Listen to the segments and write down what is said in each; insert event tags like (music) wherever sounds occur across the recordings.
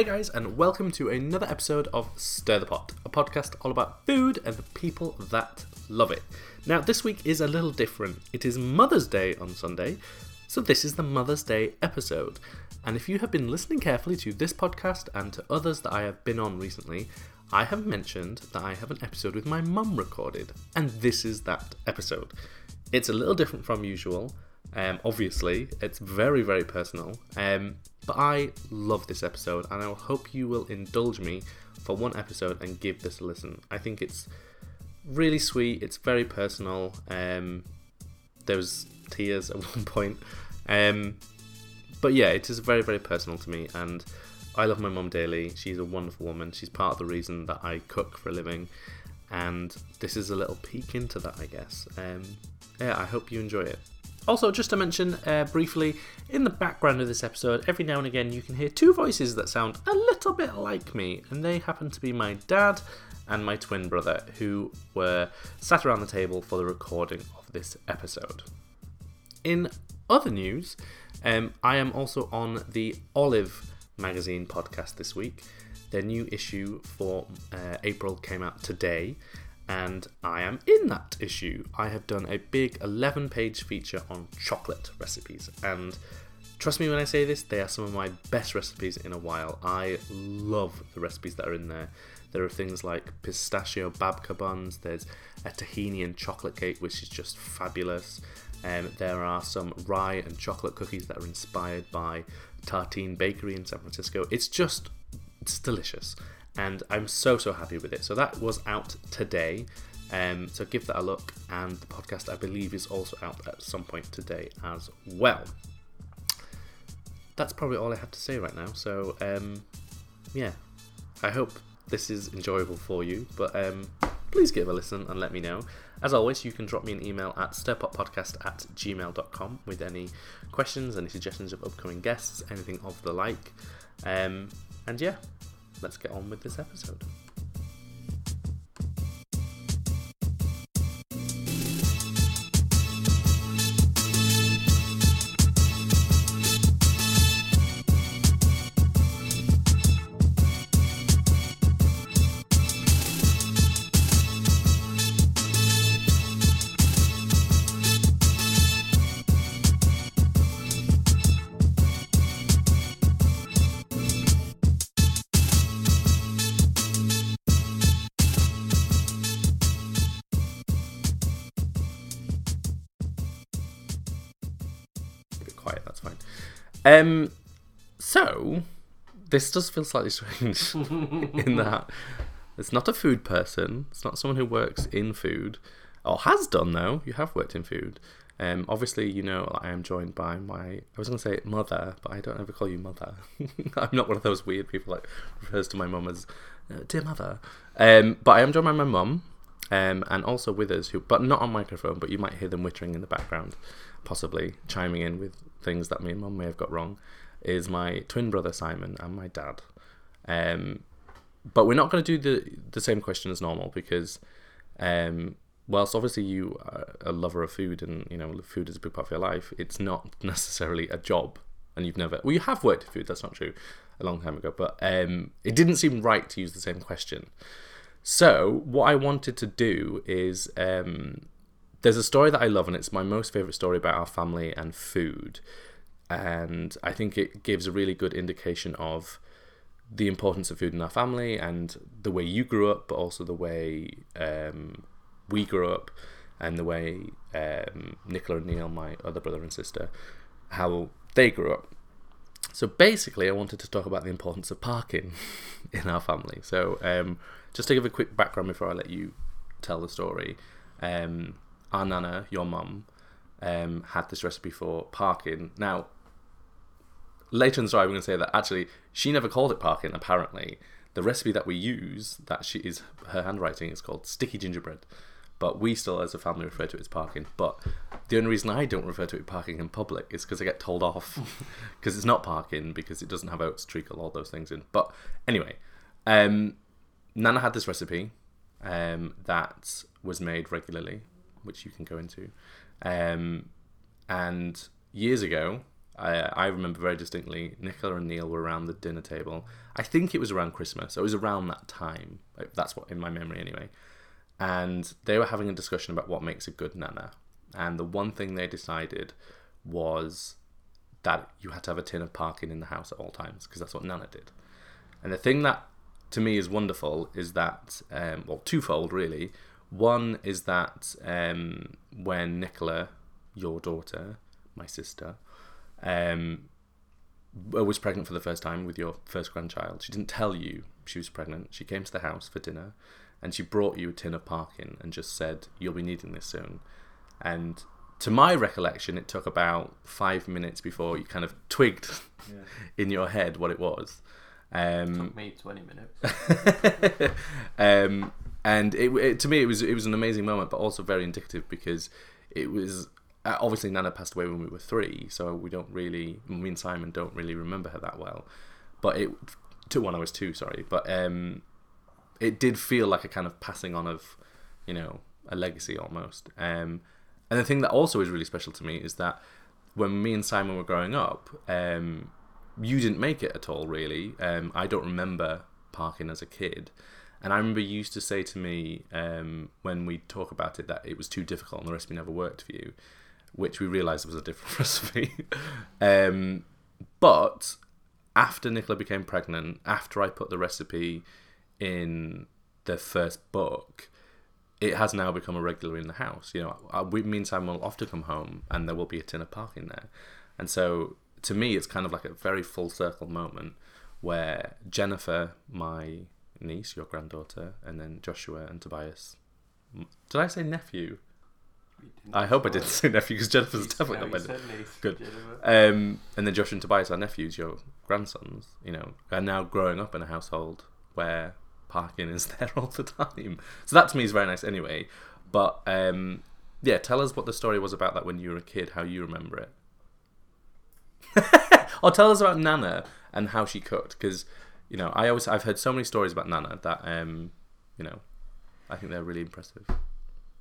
Hey guys, and welcome to another episode of Stir the Pot, a podcast all about food and the people that love it. Now, this week is a little different. It is Mother's Day on Sunday, so this is the Mother's Day episode. And if you have been listening carefully to this podcast and to others that I have been on recently, I have mentioned that I have an episode with my mum recorded, and this is that episode. It's a little different from usual. Um, obviously, it's very, very personal. Um, but I love this episode, and I hope you will indulge me for one episode and give this a listen. I think it's really sweet. It's very personal. Um, there was tears (laughs) at one point. Um, but yeah, it is very, very personal to me, and I love my mum dearly. She's a wonderful woman. She's part of the reason that I cook for a living, and this is a little peek into that, I guess. Um, yeah, I hope you enjoy it. Also, just to mention uh, briefly, in the background of this episode, every now and again you can hear two voices that sound a little bit like me, and they happen to be my dad and my twin brother, who were sat around the table for the recording of this episode. In other news, um, I am also on the Olive magazine podcast this week. Their new issue for uh, April came out today, and I am in that issue. I have done a big 11 page feature on chocolate recipes, and trust me when I say this, they are some of my best recipes in a while. I love the recipes that are in there. There are things like pistachio babka buns, there's a tahini and chocolate cake, which is just fabulous. Um, there are some rye and chocolate cookies that are inspired by Tartine Bakery in San Francisco. It's just, it's delicious and I'm so so happy with it. So that was out today. Um, so give that a look, and the podcast I believe is also out at some point today as well. That's probably all I have to say right now. So um, yeah, I hope this is enjoyable for you. But um, please give a listen and let me know. As always, you can drop me an email at stirpotpodcast at gmail.com with any questions, any suggestions of upcoming guests, anything of the like. Um, and yeah, let's get on with this episode. Um, so this does feel slightly (laughs) strange in (laughs) that it's not a food person. It's not someone who works in food or has done though. You have worked in food. Um, obviously, you know I am joined by my. I was going to say mother, but I don't ever call you mother. (laughs) I'm not one of those weird people that refers to my mum as uh, dear mother. Um, but I am joined by my mum, um, and also with us, who, but not on microphone. But you might hear them whittering in the background, possibly chiming in with things that me and mum may have got wrong. Is my twin brother Simon and my dad. Um, but we're not going to do the the same question as normal because um, whilst obviously you are a lover of food and you know food is a big part of your life, it's not (laughs) necessarily a job, and you've never well you have worked in food. That's not true, a long time ago, but um, it didn't seem right to use the same question. So what I wanted to do is um, there's a story that I love, and it's my most favorite story about our family and food, and I think it gives a really good indication of the importance of food in our family and the way you grew up, but also the way um, we grew up and the way um, Nicola and Neil, my other brother and sister, how they grew up. So basically, I wanted to talk about the importance of parkin (laughs) in our family. So um, just to give a quick background before I let you tell the story, um, our nana, your mum, um, had this recipe for parkin. Now, later in the story, I'm going to say that actually she never called it parkin. Apparently, the recipe that we use, that she is her handwriting, is called sticky gingerbread. But we still, as a family, refer to it as parkin. But the only reason I don't refer to it parkin in public is because I get told off (laughs) (laughs) because it's not parkin because it doesn't have oats, treacle, all those things in. But anyway, um, Nana had this recipe um, that was made regularly, which you can go into. Um, and years ago, I, I remember very distinctly. Nicola and Neil were around the dinner table. I think it was around Christmas. So it was around that time. That's what in my memory anyway. And they were having a discussion about what makes a good nana. And the one thing they decided was that you had to have a tin of parkin in the house at all times because that's what nana did. And the thing that to me is wonderful is that, um, well, twofold really. One is that um, when Nicola, your daughter, my sister, um, was pregnant for the first time with your first grandchild, she didn't tell you she was pregnant. She came to the house for dinner and she brought you a tin of parkin and just said, You'll be needing this soon. And to my recollection, it took about five minutes before you kind of twigged (laughs) in your head what it was. Um, Took me 20 minutes. (laughs) um, and it, it to me it was it was an amazing moment, but also very indicative because it was uh, obviously Nana passed away when we were three, so we don't really me and Simon don't really remember her that well. But it to when I was two, sorry, but um, it did feel like a kind of passing on of you know a legacy almost. Um, and the thing that also is really special to me is that when me and Simon were growing up, um, you didn't make it at all, really. Um, I don't remember parkin as a kid. And I remember you used to say to me um, when we talk about it that it was too difficult and the recipe never worked for you, which we realised was a different (laughs) recipe. um, but after Nicola became pregnant, after I put the recipe in the first book, it has now become a regular in the house. You know, we, me and Simon will often come home and there will be a tin of parkin there. And so to me, it's kind of like a very full circle moment where Jennifer, my niece, your granddaughter, and then Joshua and Tobias. Did I say nephew? I hope I didn't say nephew because Jennifer's definitely not my nephew. Good. Um, and then Joshua and Tobias, our nephews, your grandsons, you know, are now growing up in a household where parkin is (laughs) there all the time. So that to me is very nice anyway. But um, yeah, tell us what the story was about that when you were a kid, how you remember it. (laughs) or tell us about Nana and how she cooked because you know I always I've heard so many stories about Nana that um you know I think they're really impressive.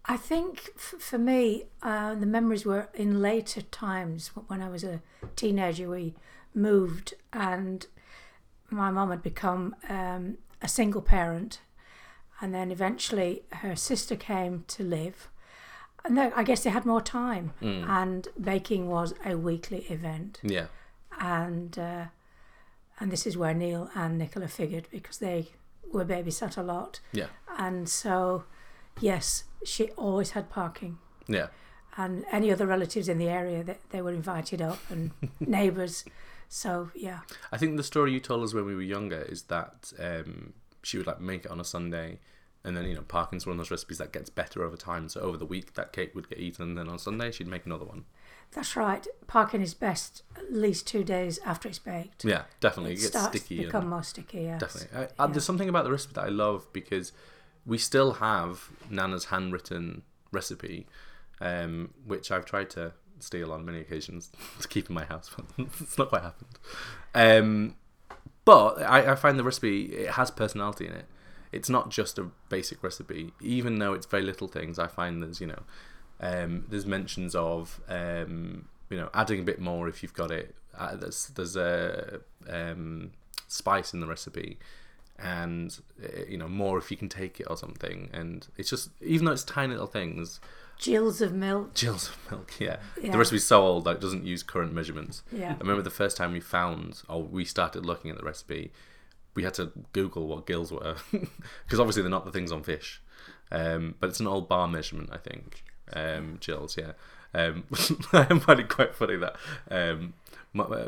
I think f- for me, uh, the memories were in later times when I was a teenager. We moved, and my mum had become um, a single parent, and then eventually her sister came to live. And they, I guess they had more time, and baking was a weekly event. Yeah, And uh, and this is where Neil and Nicola figured because they were babysat a lot, yeah, and so yes, she always had parkin yeah, and any other relatives in the area that they were invited up and (laughs) neighbours. So yeah, I think the story you told us when we were younger is that um, she would like make it on a Sunday, and then you know parkin's one of those recipes that gets better over time. So over the week that cake would get eaten, and then on Sunday she'd make another one. That's right. Parkin is best at least two days after it's baked. Yeah, definitely. It, it gets sticky. to and- become more sticky. Yes. Definitely. I, uh, There's something about the recipe that I love because we still have Nana's handwritten recipe, um, which I've tried to steal on many occasions (laughs) to keep in my house, but (laughs) it's not quite happened. Um, but I, I find the recipe it has personality in it. It's not just a basic recipe, even though it's very little things. I find there's you know, um, there's mentions of um, you know adding a bit more if you've got it. Uh, there's there's a um, spice in the recipe, and uh, you know more if you can take it or something. And it's just even though it's tiny little things, Gills of milk. Gills of milk. Yeah, Yeah. the recipe's so old that it doesn't use current measurements. Yeah. I remember the first time we found or we started looking at the recipe, we had to Google what gills were (laughs) because obviously they're not the things on fish, um, but it's an old bar measurement, I think. Um, gills, yeah. Um, (laughs) I find it quite funny that um, uh,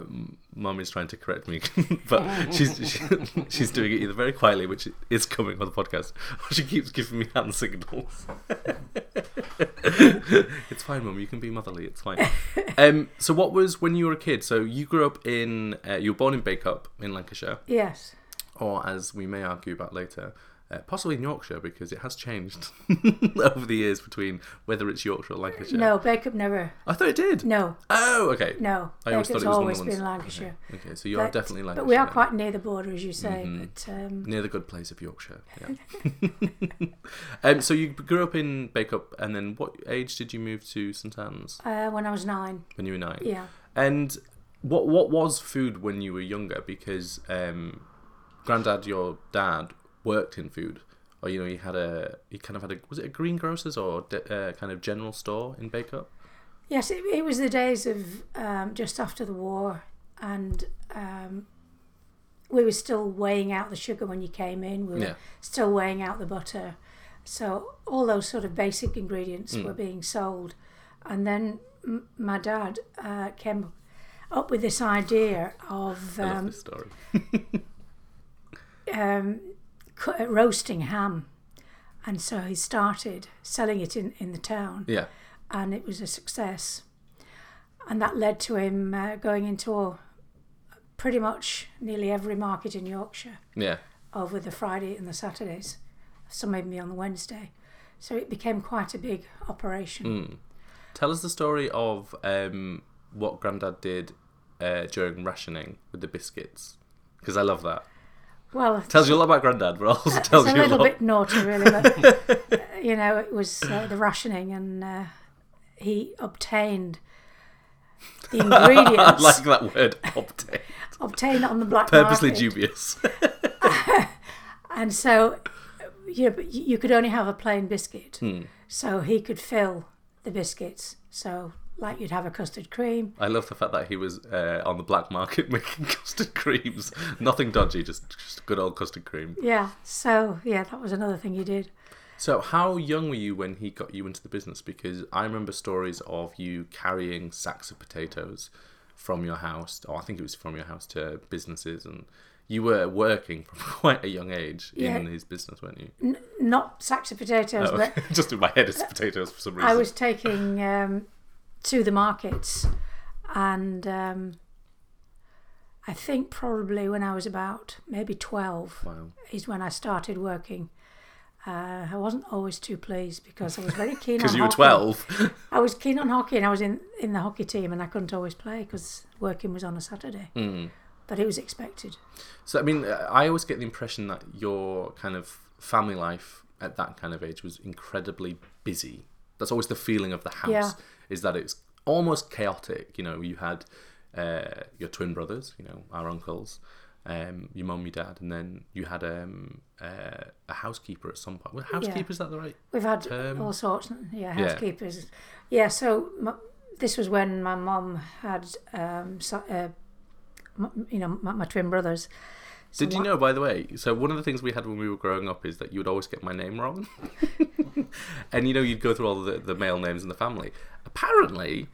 mum is trying to correct me, (laughs) but she's she, (laughs) she's doing it either very quietly, which is coming on the podcast, or she keeps giving me hand signals. it's fine, mum. You can be motherly. It's fine. Um, so, what was when you were a kid? So, you grew up in, uh, you were born in Bacup in Lancashire, Yes. or as we may argue about later, uh, possibly in Yorkshire because it has changed (laughs) over the years between whether it's Yorkshire or Lancashire. No, Bacup never. I thought it did. No, Oh, okay. no. I always thought Bacup's it was one of always been Lancashire. Okay, so you are definitely Lancashire. But we are quite near the border, as you say. Mhm. But um, near the good place of Yorkshire. (laughs) Yeah. (laughs) um, so you grew up in Bacup, and then what age did you move to St Anne's uh, when I was nine, when you were nine? yeah. And what what was food when you were younger? Because um, granddad, your dad, worked in food, or you know, he had a he kind of had a was it a greengrocers or de- uh, kind of general store in Bacup? Yes, it, it was the days of um, just after the war, and um, we were still weighing out the sugar when you came in. We were Yeah. still weighing out the butter. So all those sort of basic ingredients Hmm. were being sold, and then m- my dad uh, came up with this idea of I love um, this story. (laughs) um, roasting ham, and so he started selling it in, in the town. Yeah, and it was a success. And that led to him uh, going into all, pretty much nearly every market in Yorkshire yeah. over the Friday and the Saturdays, some maybe on the Wednesday. So it became quite a big operation. Mm. Tell us the story of um, what Grandad did uh, during rationing with the biscuits, because I love that. Well, Tells you a lot about Grandad, but also tells it's a you a little bit naughty, really. But, (laughs) uh, you know, it was uh, the rationing, and uh, he obtained the ingredients. (laughs) I like that word, (laughs) obtain. obtained on the black Purposely market. dubious. And so, you, you could only have a plain biscuit. Hmm. So he could fill the biscuits. So, like you'd have a custard cream. I love the fact that he was uh, on the black market (laughs) making custard creams. Nothing dodgy, just just good old custard cream. Yeah. So, yeah, that was another thing he did. So, how young were you when he got you into the business? Because I remember stories of you carrying sacks of potatoes from your house, or I think it was from your house to businesses, and you were working from (laughs) quite a young age Yeah. in his business, weren't you? N- not sacks of potatoes, Oh, but (laughs) just in my head, it's potatoes for some reason. I was taking um, to the markets. And um, I think probably when I was about maybe 12 Wow. is when I started working. Uh, I wasn't always too pleased because I was very (laughs) keen on hockey. Because you were hockey. 12. I was keen on hockey and I was in, in the hockey team and I couldn't always play because working was on a Saturday. Hmm. But it was expected. So I mean, uh, I always get the impression that your kind of family life at that kind of age was incredibly busy. That's always the feeling of the house. Yeah. Is that it's almost chaotic. You know, you had uh, your twin brothers, you know, our uncles, um, your mum, your dad, and then you had um, uh, a housekeeper at some point. Well, housekeeper is that the right? We've had Term? all sorts, yeah, Yeah. housekeepers. Yeah, so m this was when my mum had, um, so, uh, m- you know, my, my twin brothers. So Did you know, by the way? So one of the things we had when we were growing up is that you would always get my name wrong, (laughs) and you know you'd go through all the, the male names in the family. Apparently,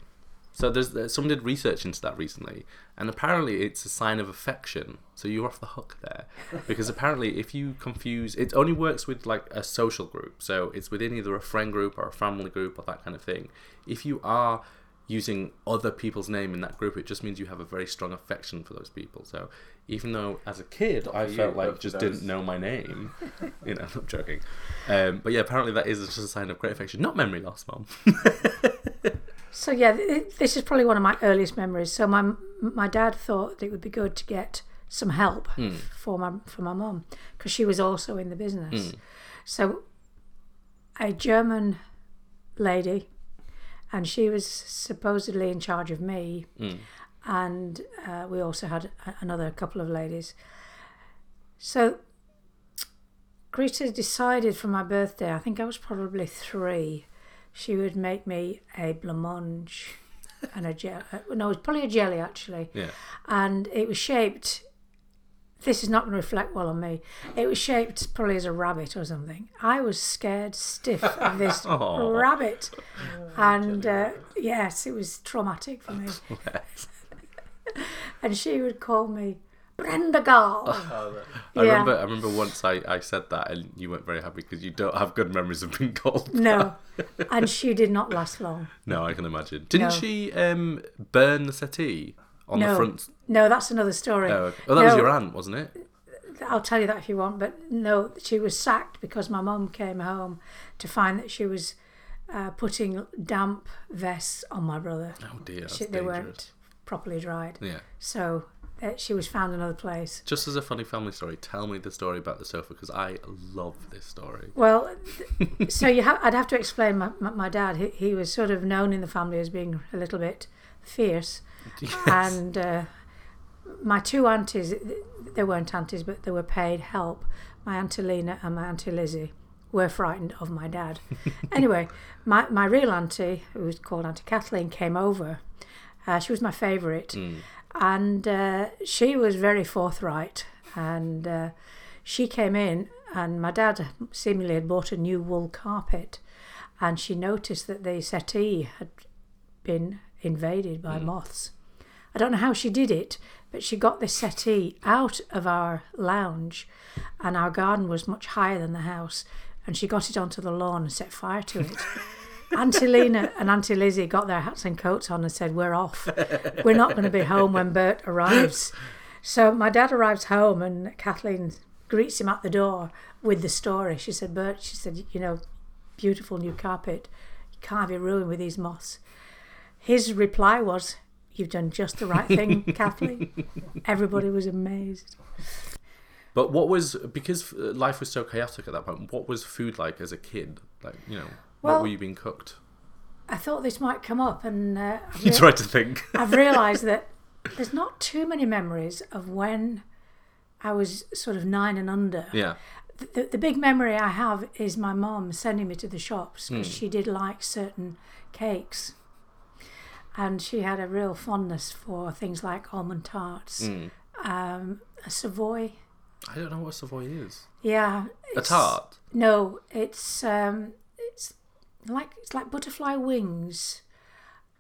so there's there's- someone did research into that recently, and apparently it's a sign of affection. So you're off the hook there, because apparently if you confuse, it only works with like a social group. So it's within either a friend group or a family group or that kind of thing. If you are using other people's name in that group, it just means you have a very strong affection for those people. So even though as a kid I felt you, like just didn't know my name, (laughs) you know, (laughs) I'm joking. Um, but yeah, apparently that is just a sign of great affection, not memory loss, mom. (laughs) So yeah, th- this is probably one of my earliest memories. So my my dad thought it would be good to get some help hmm. for my for my mum because she was also in the business. Hmm. So a German lady, and she was supposedly in charge of me, hmm. And uh, we also had another couple of ladies. So Greta decided for my birthday. I think I was probably three she would make me a blancmange and a jelly. No, it was probably a jelly actually, Yeah. and it was shaped. This is not going to reflect well on me. It was shaped probably as a rabbit or something. I was scared stiff of this Aw. (laughs) rabbit, and uh, yes, it was traumatic for me. (laughs) (laughs) and she would call me Brendagal. Oh, that- I remember. I remember once I, I said that, and you weren't very happy because you don't have good memories of being called. no, (laughs) and she did not last long. No, I can imagine. Didn't No. she um, burn the settee on No. the front? No, that's another story. Oh, okay. oh, that was your aunt, wasn't it? I'll tell you that if you want, but no, she was sacked because my mum came home to find that she was uh, putting damp vests on my brother. Oh dear, that's She, they dangerous. weren't properly dried. Yeah. So that she was found another place. Just as a funny family story, tell me the story about the sofa because I love this story. Well, th- (laughs) so you ha- I'd have to explain my, my, my dad. He, he was sort of known in the family as being a little bit fierce, (laughs) Yes. and uh, my two aunties, they weren't aunties, but they were paid help. My auntie Lena and my auntie Lizzie were frightened of my dad. (laughs) anyway, my my real auntie, who was called Auntie Kathleen, came over. Uh, she was my favourite, Mm. and uh, she was very forthright. And uh, she came in, and my dad seemingly had bought a new wool carpet, and she noticed that the settee had been invaded by moths. I don't know how she did it, but she got this settee out of our lounge, and our garden was much higher than the house, and she got it onto the lawn and set fire to it. (laughs) Auntie Lena and Auntie Lizzie got their hats and coats on and said, We're off. We're not going to be home when Bert arrives. So my dad arrives home and Kathleen greets him at the door with the story. She said, Bert, she said, you know, beautiful new carpet. You can't have be ruined with these moths. His reply was, You've done just the right thing, (laughs) Kathleen. Everybody was amazed. But what was because life was so chaotic at that point? What was food like as a kid? Like you know, what Well- were you being cooked? I thought this might come up, and uh, I've, You tried to think. I've realised (laughs) that there's not too many memories of when I was sort of nine and under. yeah. the, the big memory I have is my mum sending me to the shops because Hmm. she did like certain cakes. And she had a real fondness for things like almond tarts, Mm. um, a Savoy. I don't know what Savoy is. Yeah. A tart. No, it's um, it's like it's like butterfly wings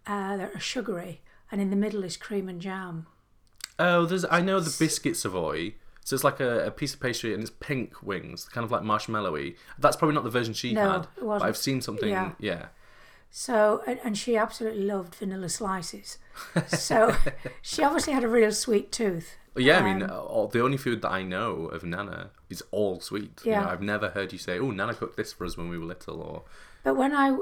uh, that are sugary, and in the middle is cream and jam. Oh, there's. I know the biscuit Savoy. So it's like a, a piece of pastry and it's pink wings, kind of like marshmallowy. That's probably not the version she No, had. it But. I've seen something. Yeah. Yeah. So, and, and she absolutely loved vanilla slices. (laughs) So, she obviously had a real sweet tooth. Yeah, I mean, Um, the only food that I know of Nana is all sweet. You know, Yeah. I've never heard you say, "Oh, Nana cooked this for us when we were little," or But when I,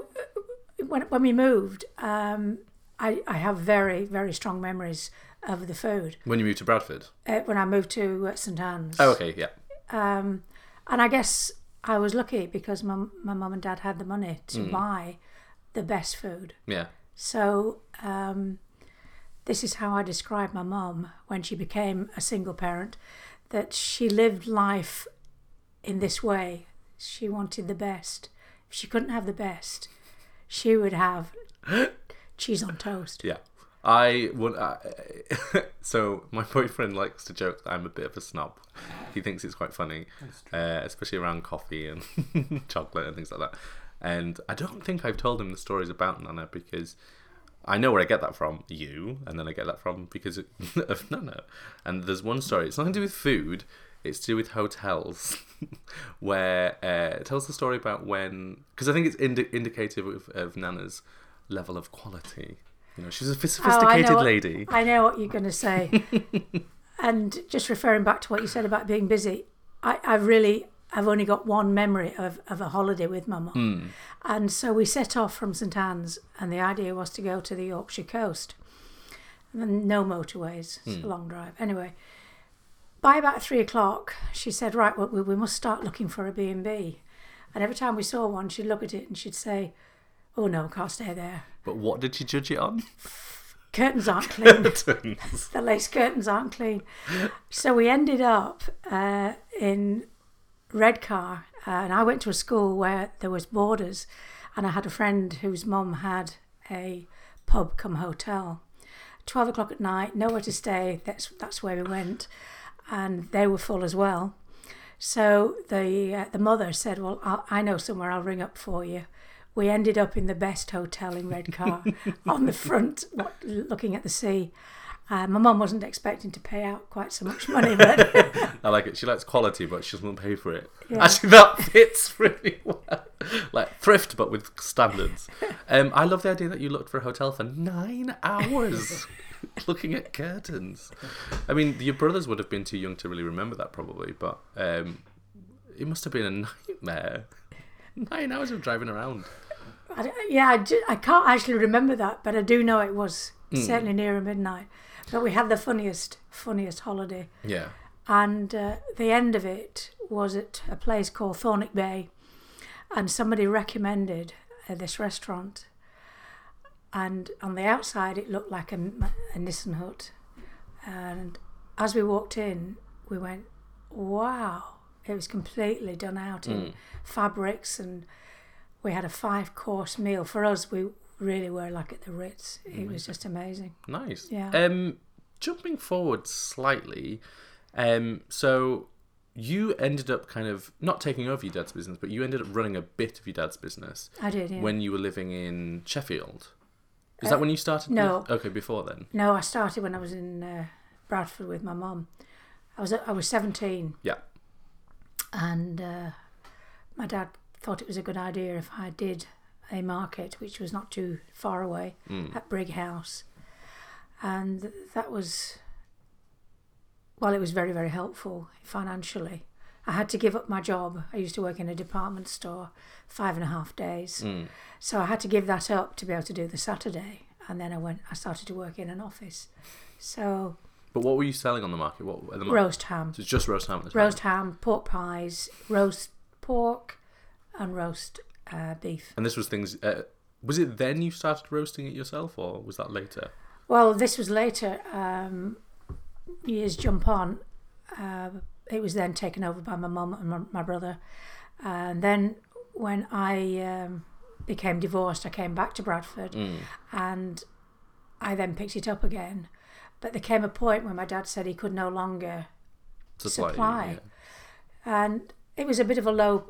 when when we moved, um, I I have very very strong memories of the food. when you moved to Bradford. Uh, when I moved to uh, St Anne's. Oh, okay, yeah. Um, and I guess I was lucky because my my mum and dad had the money to Mm. buy the best food. Yeah. So um, this is how I describe my mum when she became a single parent, that she lived life in this way. She wanted the best. If she couldn't have the best, she would have (gasps) cheese on toast. Yeah. I would. Uh, (laughs) so my boyfriend likes to joke that I'm a bit of a snob. He thinks it's quite funny, uh, especially around coffee and (laughs) chocolate and things like that. And I don't think I've told him the stories about Nana because I know where I get that from. You, and then I get that from because of (laughs) Nana. And there's one story. It's nothing to do with food. It's to do with hotels, (laughs) where uh, it tells the story about when because I think it's indi- indicative of, of Nana's level of quality. You know, she's a Oh, I sophisticated what- lady. I know what you're going to say. (laughs) and just referring back to what you said about being busy, I, I really, I've only got one memory of, of a holiday with my mum. Hmm. And so we set off from St Anne's, and the idea was to go to the Yorkshire coast. And no motorways, it's Hmm. a long drive. Anyway, by about three o'clock, she said, "Right, well, we, we must start looking for a B and B." And every time we saw one, she'd look at it and she'd say, "Oh no, can't stay there. But what did she judge it on? Curtains aren't (laughs) clean." Curtains. the lace curtains aren't clean. So we ended up uh, in Redcar, uh, and I went to a school where there was boarders, and I had a friend whose mum had a pub come hotel. Twelve o'clock at night, nowhere to stay. That's that's where we went, and they were full as well. So the uh, the mother said, "Well, i I know somewhere. I'll ring up for you." We ended up in the best hotel in Redcar, (laughs) on the front, looking at the sea. Uh, my mum wasn't expecting to pay out quite so much money, but (laughs) I like it. She likes quality, but she doesn't pay for it. Yeah. Actually, that fits (laughs) really well. Like thrift, but with standards. Um, I love the idea that you looked for a hotel for nine hours, (laughs) looking at curtains. I mean, your brothers would have been too young to really remember that, probably, but um, it must have been a (laughs) nightmare. Nine hours of driving around. I, yeah, I, ju- I can't actually remember that, but I do know it was certainly nearer midnight. But we had the funniest, funniest holiday. Yeah. And uh, the end of it was at a place called Thornwick Bay. And somebody recommended uh, this restaurant. And on the outside, it looked like a, a Nissen hut. And as we walked in, we went, wow. It was completely done out in fabrics. And we had a five course meal. For us, we really were like at the Ritz. It was just amazing. Nice. Yeah. Um, jumping forward slightly, um, so you ended up kind of not taking over your dad's business, but you ended up running a bit of your dad's business I did, yeah. when you were living in Sheffield. Is that when you started? no. with- okay, before then. No, I started when I was in uh, Bradford with my mum. I was I was seventeen, Yeah. and uh, my dad thought it was a good idea if I did a market, which was not too far away at Brighouse, and that was well, it was very very helpful financially. I had to give up my job. I used to work in a department store, five and a half days. Mm. So I had to give that up to be able to do the Saturday, and then I went. I started to work in an office. So But what were you selling on the market? What at the market? roast ham, So it's just roast ham roast ham, pork pies, roast pork, and roast uh, beef. And this was things. Uh, was it then you started roasting it yourself, or was that later? Well, this was later. Um, years jump on. Uh, it was then taken over by my mum and my, my brother, and then when I um, became divorced, I came back to Bradford, Mm. and I then picked it up again. But there came a point when my dad said he could no longer Supply. Supply. And it was a bit of a low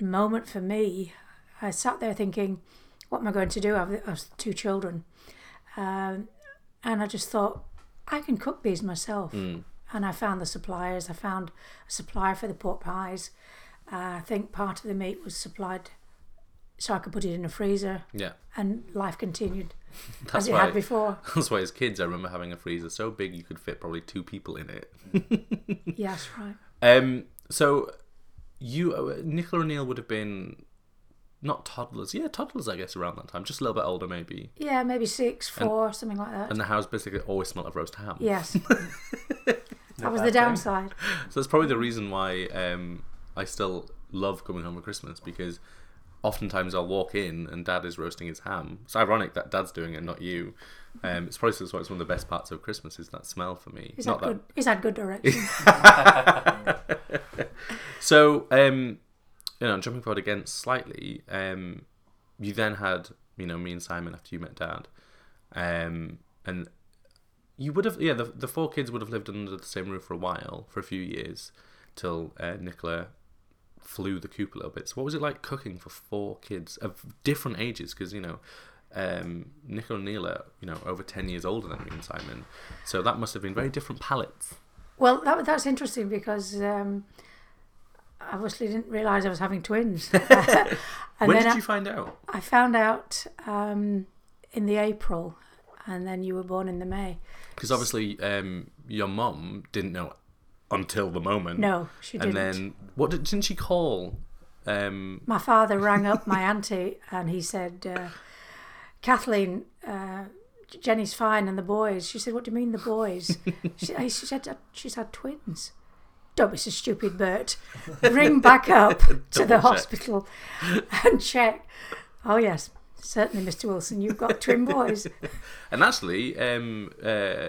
moment for me. I sat there thinking, what am I going to do? I have, I have two children. Um, and I just thought, I can cook these myself. Mm. And I found the suppliers. I found a supplier for the pork pies. Uh, I think part of the meat was supplied so I could put it in a freezer Yeah. and life continued (laughs) That's as it why. had before. (laughs) That's why as kids I remember having a freezer so big you could fit probably two people in it. (laughs) yes, right. Um. So you, uh, Nicola and Neil would have been not toddlers. Yeah, toddlers. I guess around that time, just a little bit older maybe. Yeah, maybe six, four, something like that. And the house basically always smelled of roast ham. yes. That was the downside. (laughs) So that's probably the reason why um I still love coming home for Christmas because oftentimes I'll walk in and Dad is roasting his ham. It's ironic that Dad's doing it, not you. Um, it's probably why it's one of the best parts of Christmas is that smell for me. Is not had good. He's had good direction. (laughs) So, um, you know, jumping forward again slightly, um, you then had, you know, me and Simon after you met Dad, um, and you would have, yeah, the the four kids would have lived under the same roof for a while, for a few years, till uh, Nicola flew the coop a little bit. So, what was it like cooking for four kids of different ages? Because you know. Um, Nicola and Neil are, you know, over 10 years older than me and Simon. So that must have been very different palates. well, that that's interesting because um, I obviously didn't realise I was having twins. (laughs) (laughs) and when then did I, you find out? I found out um, in the April, and then you were born in the May. Because obviously, um, your mum didn't know until the moment. No, she didn't. And then, what did, didn't she call? Um, My father rang up my auntie and he said, uh, Kathleen, uh, Jenny's fine and the boys. She said, What do you mean the boys? (laughs) she, she said, "Uh, She's had twins. Don't be so stupid, Bert. Ring back up (laughs) to the check. hospital and check. Oh, yes, certainly, Mr. Wilson, you've got twin (laughs) boys. and actually, um, uh,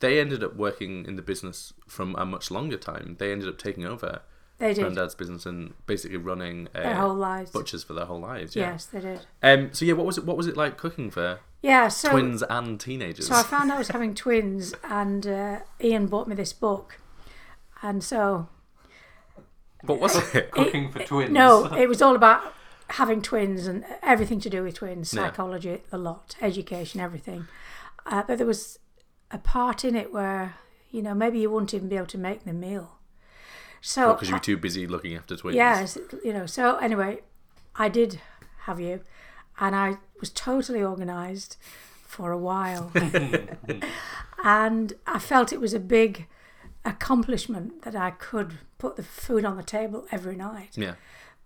they ended up working in the business from a much longer time. They ended up taking over They did Granddad's business and basically running uh, their whole lives. butchers for their whole lives. Yeah. Yes, they did. Um. So yeah, what was it? What was it like cooking for Yeah, so twins and teenagers? So I found I was having twins, and uh, Ian bought me this book, and so what was (laughs) it? Cooking for twins. no, it was all about having twins and everything to do with twins, Yeah. psychology, a lot, education, everything. Uh, but there was a part in it where you know maybe you wouldn't even be able to make the meal. So Because you were too busy looking after twins. Yes, you know. So anyway, I did have you, and I was totally organised for a while, (laughs) and I felt it was a big accomplishment that I could put the food on the table every night. Yeah.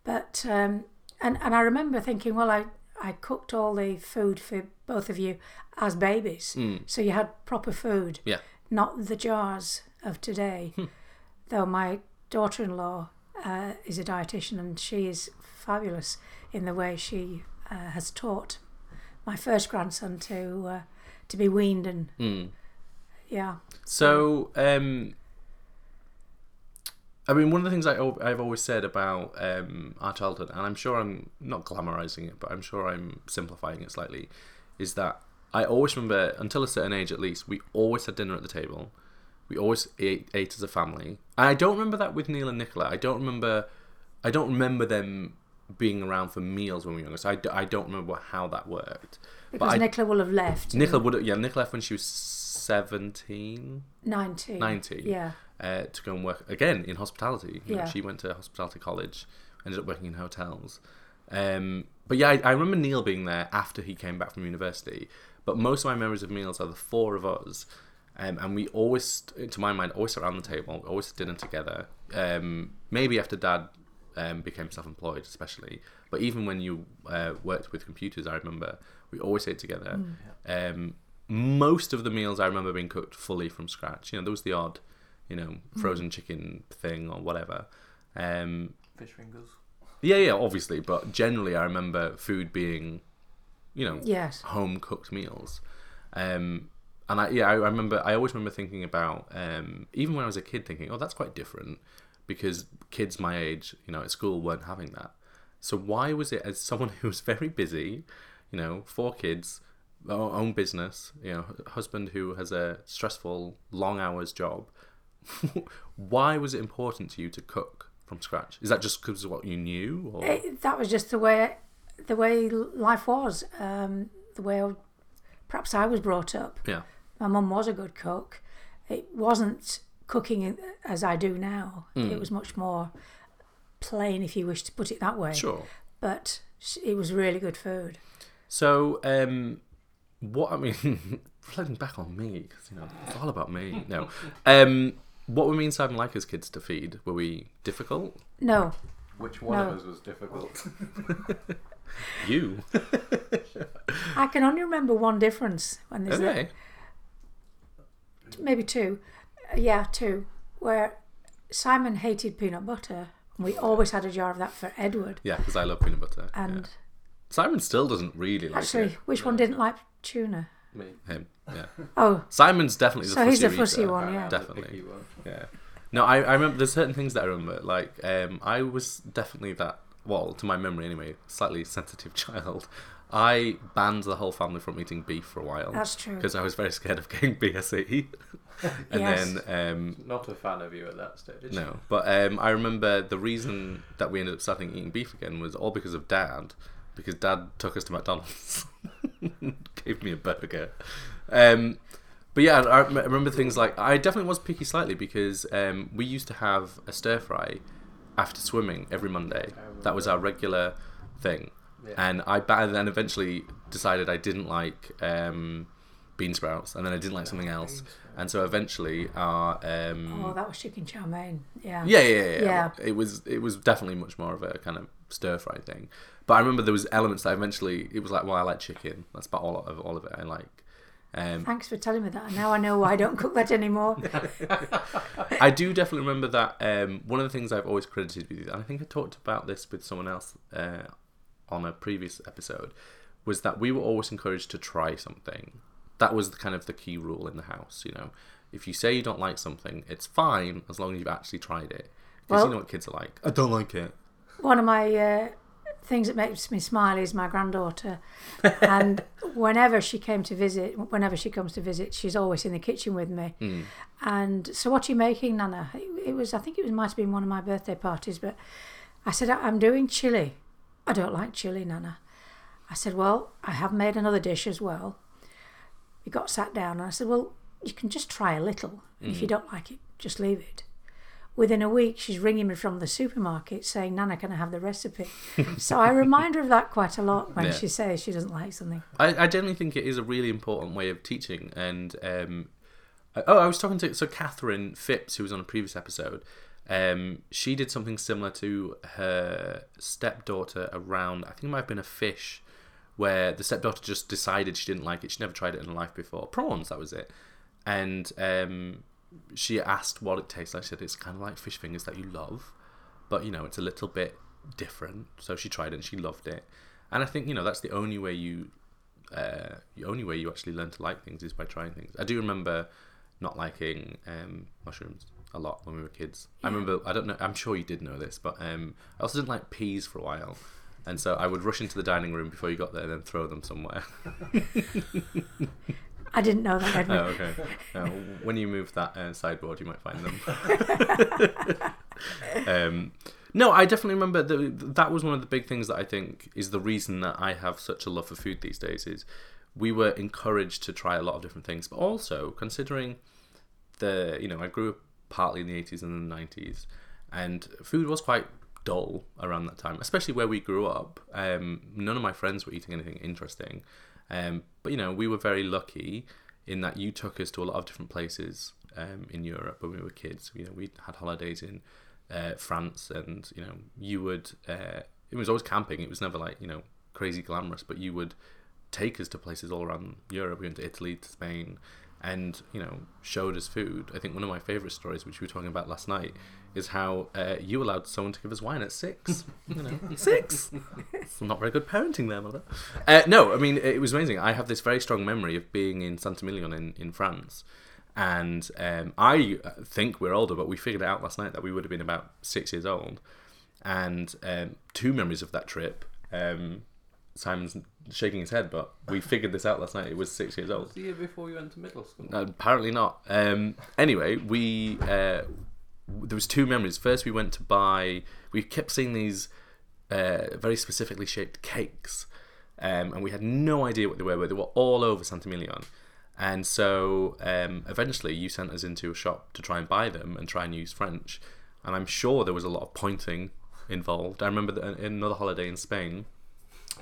But um, and and I remember thinking, well, I I cooked all the food for both of you as babies. So you had proper food, Yeah. not the jars of today. Hmm. Though my daughter in law uh, is a dietitian and she is fabulous in the way she uh, has taught my first grandson to uh, to be weaned and Mm. yeah. So, um, I mean, one of the things I, I've always said about um, our childhood, and I'm sure I'm not glamorizing it, but I'm sure I'm simplifying it slightly, is that I always remember, until a certain age at least, we always had dinner at the table. We always ate, ate as a family. And I don't remember that with Neil and Nicola. I don't remember. I don't remember them being around for meals when we were younger. So I, I don't remember how that worked. Because I- Nicola will have left. Nicola would have, yeah Nicola left when she was seventeen. 19. 90. Yeah. Uh, to go and work again in hospitality. You know, Yeah. she went to hospitality college, ended up working in hotels. Um, but yeah, I, I remember Neil being there after he came back from university. But most of my memories of meals are the four of us, um, and we always, to my mind, always sat around the table, always dinner together. Um, maybe after Dad um, became self-employed, especially. But even when you uh, worked with computers, I remember we always ate together. Um, most of the meals I remember being cooked fully from scratch. You know, there was the odd, you know, frozen chicken thing or whatever. Um, Fish fingers. yeah, yeah, obviously, but generally, I remember food being, you know, Yes. home cooked meals. Um, and I, yeah, I remember, I always remember thinking about, um, even when I was a kid, thinking, oh, that's quite different because kids my age, you know, at school weren't having that. So why was it, as someone who was very busy, you know, four kids, own business, you know, husband who has a stressful, long hours job, (laughs) why was it important to you to cook from scratch? Is that just because of what you knew? Or? It, that was just the way the way life was. Um, the way I, perhaps I was brought up. yeah. My mum was a good cook. It wasn't cooking as I do now. Hmm. It was much more plain, if you wish to put it that way. Sure. But it was really good food. So, um, what I mean, (laughs) reflecting back on me, because you know it's all about me. No, (laughs) um, what were me and Simon like as kids to feed? Were we difficult? No, Which one No. of us was difficult? (laughs) You (laughs) I can only remember one difference when there's okay? maybe two. Uh, yeah, two. Where Simon hated peanut butter. And we always had a jar of that for Edward. Yeah, because I love peanut butter. yeah. And Simon still doesn't really like actually, it. which one didn't like tuna? Me. Him, yeah. (laughs) Oh, Simon's definitely the So he's fussy the fussy eater. one, yeah. Definitely. Yeah. No, I, I remember there's certain things that I remember. Like, um, I was definitely that, well, to my memory anyway, slightly sensitive (laughs) child. I banned the whole family from eating beef for a while. That's true. Because I was very scared of getting (laughs) BSE. and Yes. then, um, Not a fan of you at that stage. no. But um, I remember the reason that we ended up starting eating beef again was all because of dad. Because dad took us to McDonald's, (laughs) gave me a burger. Um, but yeah, I remember things like I definitely was picky slightly because um, we used to have a stir fry after swimming every Monday. That was our regular thing, Yeah. and I and then eventually decided I didn't like um, bean sprouts, and then I didn't like something else, and so eventually our um, oh, that was chicken chow mein. Yeah. yeah, yeah, yeah, yeah. Yeah. It was it was definitely much more of a kind of stir fry thing. But I remember there was elements that eventually it was like, well, I like chicken. That's about all of all of it I like. Um, Thanks for telling me that. Now I know why I don't cook that anymore. (laughs) I do definitely remember that. Um, one of the things I've always credited with and I think I talked about this with someone else uh, on a previous episode, was that we were always encouraged to try something. That was the kind of the key rule in the house. You know, if you say you don't like something, it's fine as long as you've actually tried it. Because Well- you know what kids are like. I don't like it. One of my uh, things that makes me smile is my granddaughter, and (laughs) whenever she came to visit, whenever she comes to visit, she's always in the kitchen with me. Mm. And so, what are you making, Nana? It, it was, I think it was might have been one of my birthday parties, but I said I'm doing chili. I don't like chili, Nana. I said, well, I have made another dish as well. We got sat down, and I said, well, you can just try a little, and if you don't like it, just leave it. Within a week, she's ringing me from the supermarket saying, Nana, can I have the recipe? (laughs) so I remind her of that quite a lot when Yeah. she says she doesn't like something. I, I generally think it is a really important way of teaching. And um, I- oh, I was talking to so Catherine Phipps, who was on a previous episode. Um, she did something similar to her stepdaughter around. I think it might have been a fish where the stepdaughter just decided she didn't like it. She never tried it in her life before. Prawns, that was it. And um, she asked what it tastes like. She said it's kind of like fish fingers that you love, but you know it's a little bit different. So she tried it and she loved it. And I think you know that's the only way you, uh, the only way you actually learn to like things is by trying things. I do remember not liking um, mushrooms a lot when we were kids. I remember I don't know. I'm sure you did know this, but um, I also didn't like peas for a while. And so I would rush into the dining room before you got there and then throw them somewhere. (laughs) I didn't know that. (laughs) Oh, okay. Uh, when you move that uh, sideboard, you might find them. (laughs) um, no, I definitely remember that. That was one of the big things that I think is the reason that I have such a love for food these days. Is we were encouraged to try a lot of different things, but also considering the you know I grew up partly in the eighties and the nineties, and food was quite dull around that time, especially where we grew up. Um, none of my friends were eating anything interesting, um, but you know we were very lucky in that you took us to a lot of different places um, in Europe when we were kids. You know we had holidays in uh, France, and you know you would. Uh, it was always camping. It was never like you know crazy glamorous, but you would take us to places all around Europe. We went to Italy, to Spain, and you know showed us food. I think one of my favorite stories, which we were talking about last night, is how uh, you allowed someone to give us wine at six. (laughs) you know, (laughs) six. It's (laughs) not very good parenting there, mother. Uh, no, I mean it was amazing. I have this very strong memory of being in Saint-Emilion in in France. And um, I think we're older, but we figured it out last night that we would have been about six years old. And um, two memories of that trip. Um, Simon's shaking his head, but we figured this out last night. It was six years old. Was the year before you went to middle school? Uh, apparently not. Um, anyway, we uh, w- there was two memories. First, we went to buy. We kept seeing these uh, very specifically shaped cakes, um, and we had no idea what they were. But they were all over Saint-Emilion. And so um, eventually, you sent us into a shop to try and buy them and try and use French. And I'm sure there was a lot of pointing involved. I remember that in another holiday in Spain,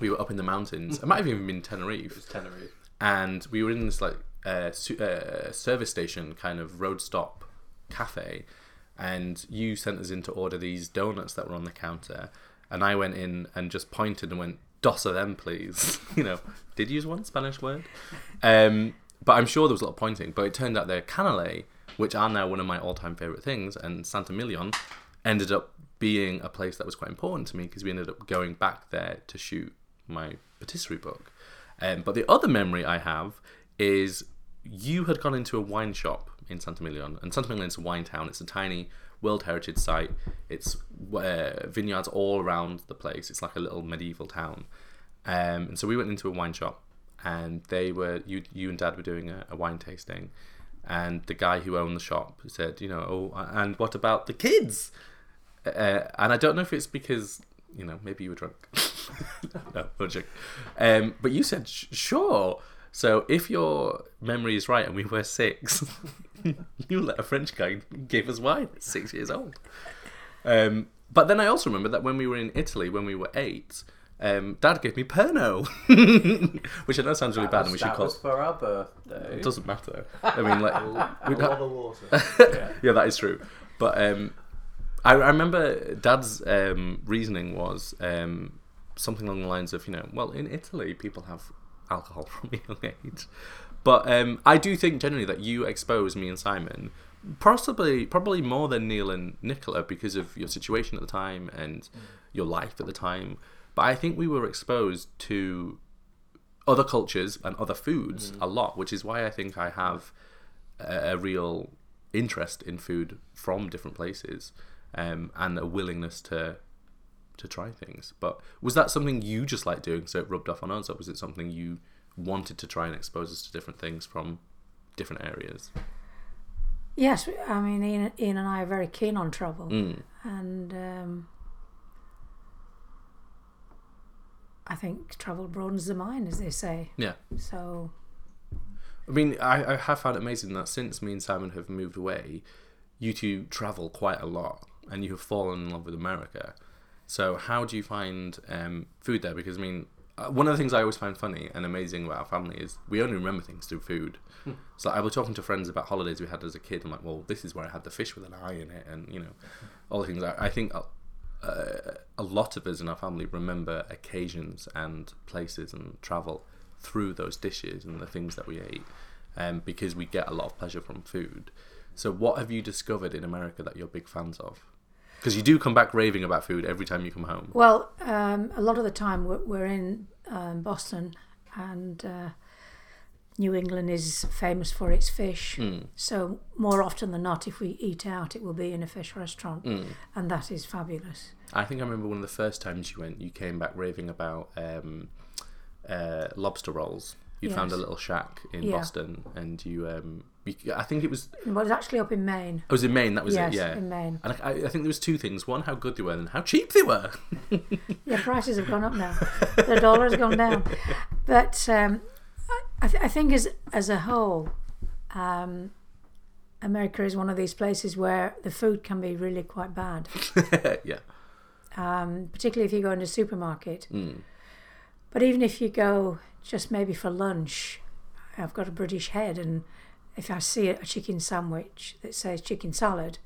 we were up in the mountains. It might have even been It Tenerife was Tenerife. and we were in this like uh, su- uh, service station kind of road stop cafe and you sent us in to order these donuts that were on the counter. And i went in and just pointed and went dos of them please. (laughs) You know did use one spanish word? Um, but i'm sure there was a lot of pointing but it turned out they're canelé which are now one of my all-time favorite things and Saint-Emilion ended up being a place that was quite important to me because we ended up going back there to shoot my patisserie book. Um, but the other memory I have is you had gone into a wine shop in Saint-Emilion, and Saint-Emilion is a wine town. It's a tiny World Heritage site. It's uh, vineyards all around the place. It's like a little medieval town. Um, and so we went into a wine shop, and they were you you and Dad were doing a, a wine tasting, and the guy who owned the shop said, you know, oh, and what about the kids? Uh, and I don't know if it's because you know maybe you were drunk. (laughs) no, not joking. Um, but you said sure. So if your memory is right, and we were six, (laughs) (laughs) you let a French guy give us wine at six years old. Um, but then I also remember that when we were in Italy, when we were eight, um, Dad gave me Pernod, (laughs) which I know sounds really bad, and we should that call. was for our birthday. It doesn't matter. I mean, like, (laughs) we'd lot ha- of water. Yeah. yeah, that is true. But um, I, I remember Dad's um, reasoning was um, something along the lines of, you know, well, in Italy, people have alcohol from a young age. But um, I do think generally that you exposed me and Simon, possibly, probably more than Neil and Nicola because of your situation at the time and your life at the time. But I think we were exposed to other cultures and other foods a lot, which is why I think I have a, a real interest in food from different places um, and a willingness to to try things. But was that something you just liked doing, so it rubbed off on us, or was it something you wanted to try and expose us to different things from different areas? Yes, I mean Ian, Ian and I are very keen on travel, Mm. and um, I think travel broadens the mind, as they say. Yeah. So I mean, I, I have found it amazing that since me and Simon have moved away, you two travel quite a lot and you have fallen in love with America. So, how do you find um, food there? Because, I mean, one of the things I always find funny and amazing about our family is we only remember things through food. so, I was talking to friends about holidays we had as a kid. I'm like, well, this is where I had the fish with an eye in it, and, you know, all the things. I, I think a, uh, a lot of us in our family remember occasions and places and travel through those dishes and the things that we ate, um, because we get a lot of pleasure from food. So, what have you discovered in America that you're big fans of? Because you do come back raving about food every time you come home. Well, um, a lot of the time we're, we're in um, Boston, and uh, New England is famous for its fish. Mm. So more often than not, if we eat out, it will be in a fish restaurant, Mm. and that is fabulous. I think I remember one of the first times you went, you came back raving about um, uh, lobster rolls. You would found a little shack in Yeah. Boston, and you, um, you, I think it was, Well, it's actually up in Maine. I was in Maine. That was yes, it, yeah. in Maine. And I, I think there was two things: one, how good they were, and how cheap they were. (laughs) Yeah, prices have gone up now. (laughs) the dollar's gone down. But um, I, I, th- I think as as a whole, um, America is one of these places where the food can be really quite bad. (laughs) yeah. um, particularly if you go into a supermarket. Mm. But even if you go just maybe for lunch, I've got a British head, and if I see a chicken sandwich that says chicken salad,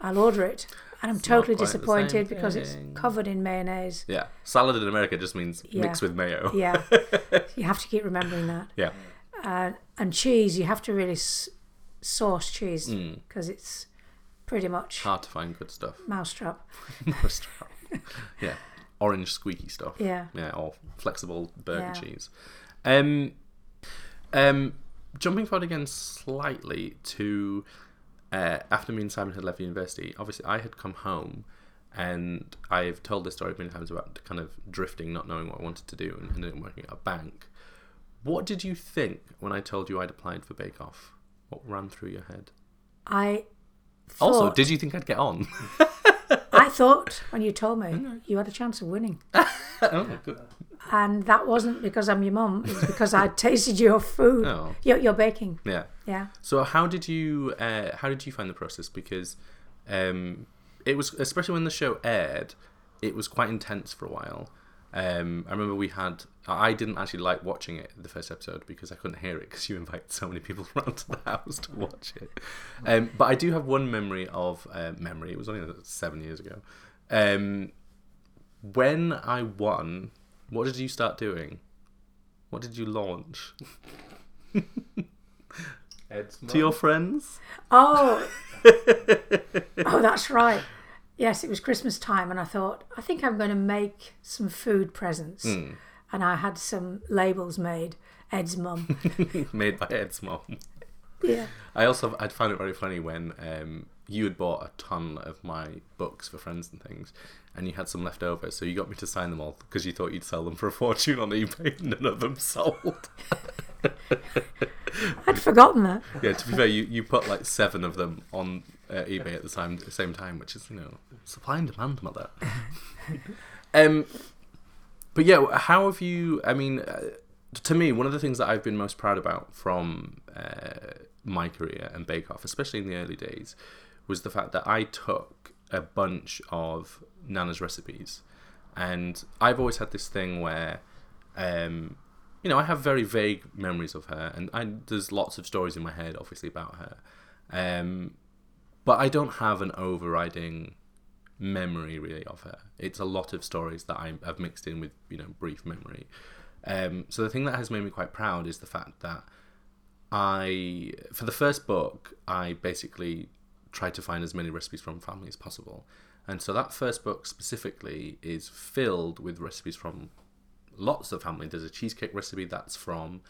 I'll order it. And I'm It's totally quite the same disappointed because it's covered in mayonnaise. Yeah. Salad in America just means Yeah. mixed with mayo. Yeah, (laughs) you have to keep remembering that. Yeah. Uh, and cheese, you have to really s- source cheese Mm. because it's pretty much Hard to find good stuff. mousetrap. (laughs) Restaurant. yeah. Orange squeaky stuff. Yeah. Yeah, or flexible burger Yeah. cheese. Um, um, jumping forward again slightly to uh, after me and Simon had left university, obviously I had come home and I've told this story many times about kind of drifting, not knowing what I wanted to do, and ended up working at a bank. What did you think when I told you I'd applied for Bake Off? What ran through your head? I thought, Also, did you think I'd get on? (laughs) Thought when you told me you had a chance of winning. (laughs) oh, good. and that wasn't because I'm your mum. It was because I tasted your food, Oh. your, your baking. Yeah. Yeah, So how did you uh, how did you find the process? Because um, it was especially when the show aired, it was quite intense for a while. Um, I remember we had I didn't actually like watching it the first episode because I couldn't hear it because you (laughs) invited so many people (laughs) around to the house to watch it. Um, but I do have one memory of uh, memory. It was only seven years ago. Um, when I won, what did you start doing? What did you launch to your friends? Oh, (laughs) oh, that's right. Yes, it was Christmas time, and I thought I think I'm going to make some food presents, Hmm. and I had some labels made. Ed's mum. (laughs) made by Ed's mom. yeah. I also I'd found it very funny when um, you had bought a ton of my books for friends and things, and you had some left over, so you got me to sign them all because you thought you'd sell them for a fortune on eBay. and None of them sold. (laughs) I'd forgotten that. yeah, to be fair, you, you put like seven of them on uh, eBay at the same same time, which is you know supply and demand, mother. (laughs) um, but yeah, how have you? I mean, uh, to me, one of the things that I've been most proud about from uh, my career and Bake Off, especially in the early days, was the fact that I took a bunch of Nana's recipes, and I've always had this thing where. Um, you know, I have very vague memories of her, and I, there's lots of stories in my head, obviously, about her. Um, but I don't have an overriding memory really of her. It's a lot of stories that I, I've mixed in with, you know, brief memory. Um, so the thing that has made me quite proud is the fact that I, for the first book, I basically tried to find as many recipes from family as possible. And so that first book specifically is filled with recipes from lots of family. There's a cheesecake recipe that's from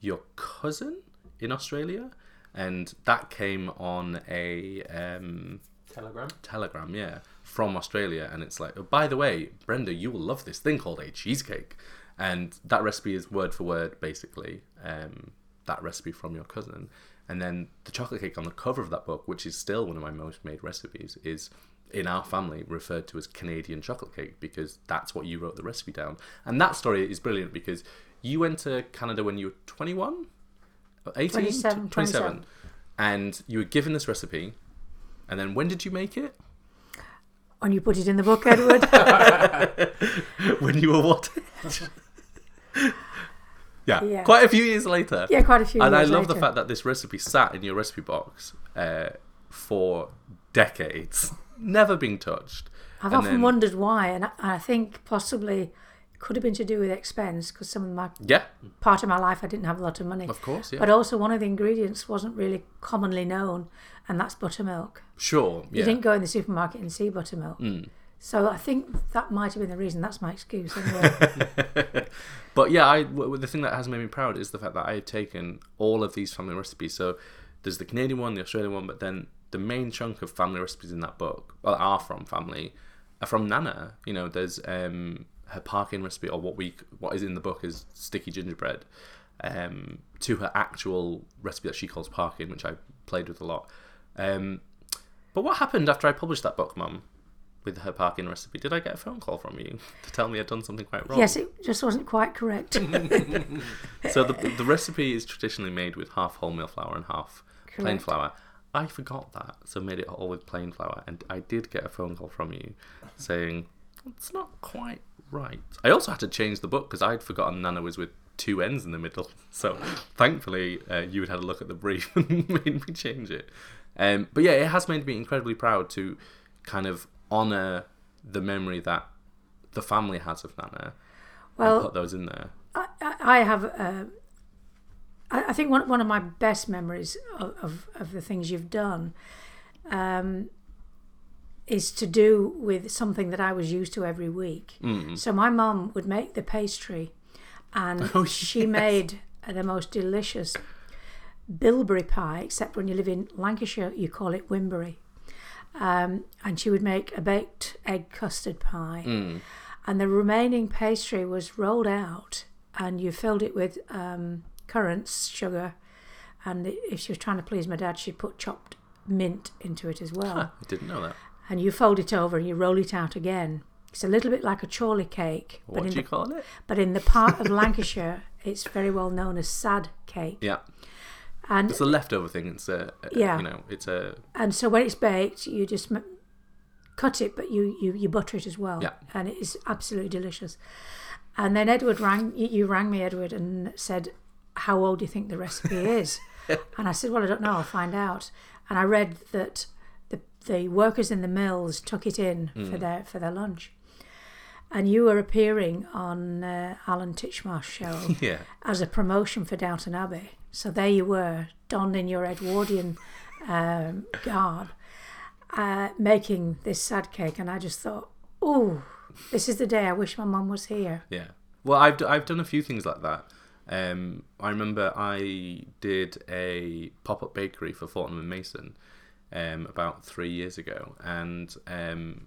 your cousin in Australia, and that came on a um, Telegram. telegram, yeah, from Australia. And it's like, oh, by the way, Brenda, you will love this thing called a cheesecake. And that recipe is word for word, basically, um, that recipe from your cousin. And then the chocolate cake on the cover of that book, which is still one of my most made recipes, is in our family referred to as Canadian chocolate cake because that's what you wrote the recipe down. And that story is brilliant because you went to Canada when you were 21? 18? 27, 27. And you were given this recipe. And then when did you make it? When you put it in the book, Edward. (laughs) (laughs) when you were what (laughs) yeah, Yeah. quite a few years later. yeah, quite a few and I love the fact that this recipe sat in your recipe box uh, for decades, never being touched. I've And often then- wondered why, and I, think possibly could have been to do with expense because some of my Yeah, part of my life I didn't have a lot of money. of course. Yeah, But also one of the ingredients wasn't really commonly known, and that's buttermilk. sure. You didn't go in the supermarket and see buttermilk. Mm. So I think that might have been the reason. That's my excuse anyway. (laughs) But yeah, I w- the thing that has made me proud is the fact that I have taken all of these family recipes. So there's the Canadian one, the Australian one, but then the main chunk of family recipes in that book well, are from family, are from Nana. You know, there's um, her parkin recipe, or what we what is in the book is sticky gingerbread, um, to her actual recipe that she calls parkin, which I played with a lot. Um, but what happened after I published that book, Mum? With her parkin recipe, did I get a phone call from you to tell me I'd done something quite wrong? yes, it just wasn't quite correct. (laughs) So the, the recipe is traditionally made with half wholemeal flour and half plain flour. I forgot that, so made it all with plain flour, and I did get a phone call from you saying it's not quite right. I also had to change the book because I'd forgotten Nana was with two N's in the middle. (laughs) So thankfully, uh, you had had a look at the brief (laughs) and made me change it. Um, but yeah, it has made me incredibly proud to kind of honour the memory that the family has of Nana well, put those in there. I, I have. Uh, I I think one one of my best memories of, of, of the things you've done um, is to do with something that I was used to every week. Mm. So my mum would make the pastry, and (laughs) Oh, she yes. made the most delicious bilberry pie. Except when you live in Lancashire, you call it wimberry. Um, and she would make a baked egg custard pie Mm. and the remaining pastry was rolled out and you filled it with um, currants, sugar, and if she was trying to please my dad, she put chopped mint into it as well. I didn't know that. And you fold it over and you roll it out again. It's a little bit like a chorley cake, but What in do you the, call it? but in the part of Lancashire, (laughs) it's very well known as sad cake. Yeah, And it's a leftover thing. It's a, a- Yeah. you know, it's a and so when it's baked, you just m- cut it, but you, you, you butter it as well. Yeah. And it is absolutely delicious. And then Edward rang, you you rang me, Edward, and said, How old do you think the recipe is? (laughs) and I said, Well, I don't know, I'll find out. And I read that the, workers in the mills took it in for, their, for their lunch. And you were appearing on uh, Alan Titchmarsh's show (laughs) yeah. as a promotion for Downton Abbey. So there you were, donned in your Edwardian um, garb, uh, making this sad cake, and I just thought, oh, this is the day I wish my mum was here. Yeah. Well, I've, d- I've done a few things like that. Um, I remember I did a pop up bakery for Fortnum and Mason um, about three years ago, and um,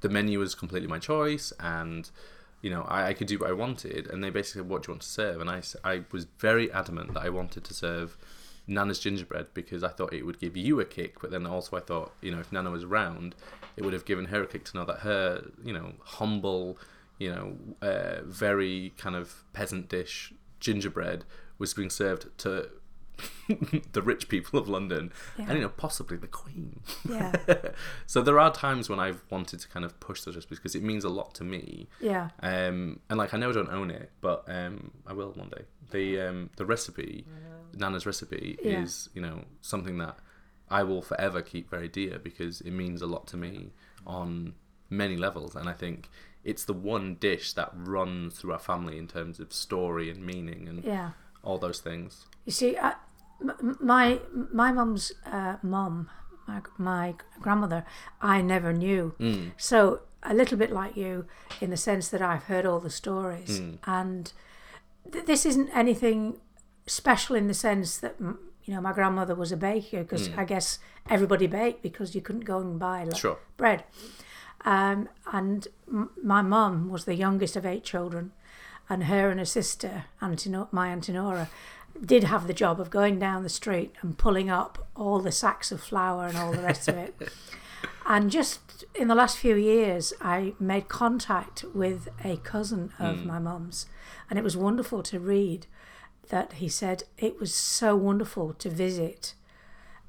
the menu was completely my choice, and you know I, I could do what I wanted, and they basically said, "What do you want to serve?" And I I was very adamant that I wanted to serve Nana's gingerbread because I thought it would give you a kick, but then also I thought, you know, if Nana was around, it would have given her a kick to know that her, you know, humble, you know, uh, very kind of peasant dish gingerbread was being served to (laughs) the rich people of London Yeah. and, you know, possibly the Queen. Yeah, (laughs) so there are times when I've wanted to kind of push those recipes because it means a lot to me. yeah, Um, and like I know I don't own it, but um, I will one day. The um, the recipe, Nana's recipe, Yeah. is you know something that I will forever keep very dear because it means a lot to me on many levels, and I think it's the one dish that runs through our family in terms of story and meaning and yeah. all those things. You see, I, my my mum's uh, mum, my, my grandmother, I never knew. Mm. So a little bit like you, in the sense that I've heard all the stories, Mm. and th- this isn't anything special in the sense that you know my grandmother was a baker because I guess everybody baked because you couldn't go and buy like, Sure. bread. Um, and m- my mum was the youngest of eight children, and her and her sister, Antino- my Auntie Nora, did have the job of going down the street and pulling up all the sacks of flour and all the rest of it. (laughs) And just in the last few years, I made contact with a cousin of my mum's, and it was wonderful to read that he said it was so wonderful to visit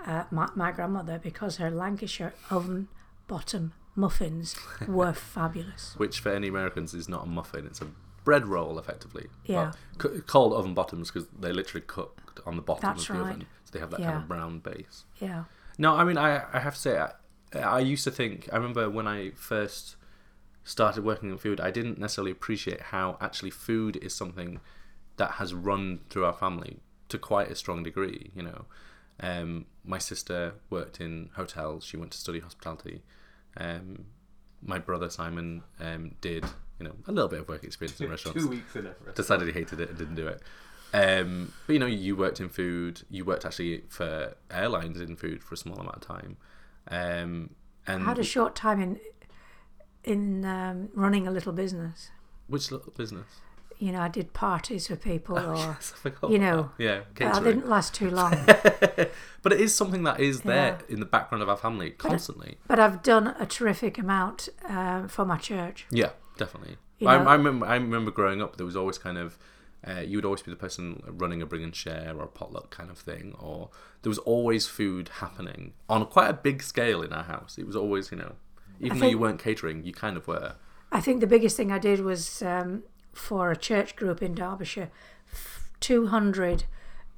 uh, my, my grandmother because her Lancashire oven bottom muffins were (laughs) fabulous. Which for any Americans is not a muffin; it's a bread roll, effectively. Yeah. But c- called oven bottoms because they're literally cooked on the bottom That's of the right. oven, so they have that kind of brown base. Yeah, No, I mean, I, I have to say, I, I used to think, I remember when I first started working in food, I didn't necessarily appreciate how actually food is something that has run through our family to quite a strong degree. You know, um, my sister worked in hotels. She went to study hospitality. Um, my brother Simon um, did, you know, a little bit of work experience in (laughs) restaurants Two weeks in Everest. decided he hated it and didn't do it. Um, but you know, you worked in food. You worked actually for airlines in food for a small amount of time. Um, and I had a short time in in um, running a little business. which little business? You know, I did parties for people, (laughs) or Yes, I forgot you know, that. yeah, but I didn't last too long. (laughs) but it is something that is there Yeah. in the background of our family constantly. but I've done a terrific amount um, for my church. Yeah, definitely. You I, know- I remember. I remember growing up. There was always kind of. Uh, you would always be the person running a bring and share or a potluck kind of thing, or there was always food happening on quite a big scale in our house. It was always, you know, even though you weren't catering, you kind of were. I think the biggest thing I did was um, for a church group in Derbyshire. Two hundred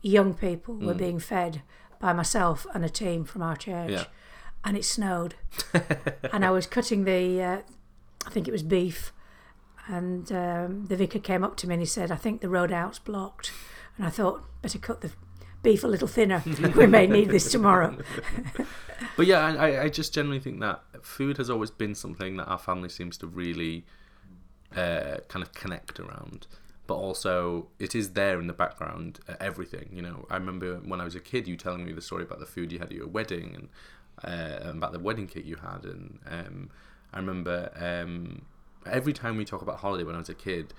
young people Mm. were being fed by myself and a team from our church, Yeah. and it snowed, (laughs) and I was cutting the, uh, I think it was beef, and um, the vicar came up to me and he said, "I think the road out's blocked," and I thought, better cut the beef a little thinner. (laughs) we may need this tomorrow. (laughs) But yeah, I, I- just generally think that food has always been something that our family seems to really uh, kind of connect around. But also, it is there in the background, uh, everything. You know, I remember when I was a kid, you telling me the story about the food you had at your wedding and uh, about the wedding kit you had. And um, I remember um, every time we talk about holiday when I was a kid,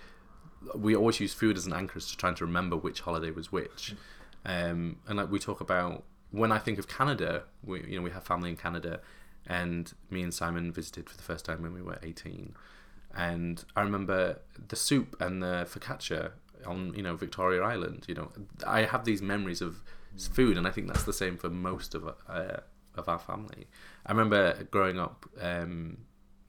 we always use food as an anchor to trying to remember which holiday was which. Um, and like we talk about when I think of Canada, we you know we have family in Canada, and me and Simon visited for the first time when we were eighteen, and I remember the soup and the focaccia on you know Victoria Island. You know, I have these memories of food, and I think that's the same for most of uh, of our family. I remember growing up, um,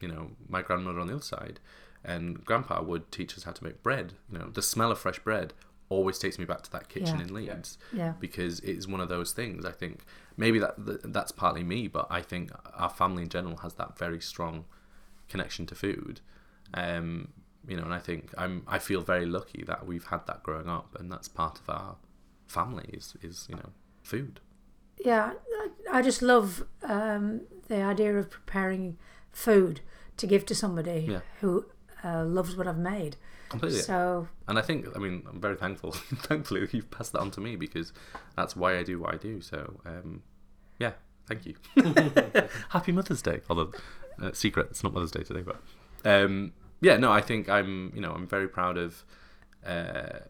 you know, my grandmother on the other side, and Grandpa would teach us how to make bread. You know, the smell of fresh bread always takes me back to that kitchen Yeah. in Leeds Yeah. because it's one of those things. I think maybe that that's partly me, but I think our family in general has that very strong connection to food. Um, you know, and I think I'm I feel very lucky that we've had that growing up, and that's part of our family is is you know food. Yeah, I- I just love um, the idea of preparing food to give to somebody Yeah. who uh, loves what I've made. Completely. So And I think, I mean, I'm very thankful. (laughs) Thankfully, you've passed that on to me because that's why I do what I do. So, um, yeah, thank you. (laughs) Happy Mother's Day. Although, uh, secret, it's not Mother's Day today, but um, yeah, no, I think I'm, you know, I'm very proud of uh,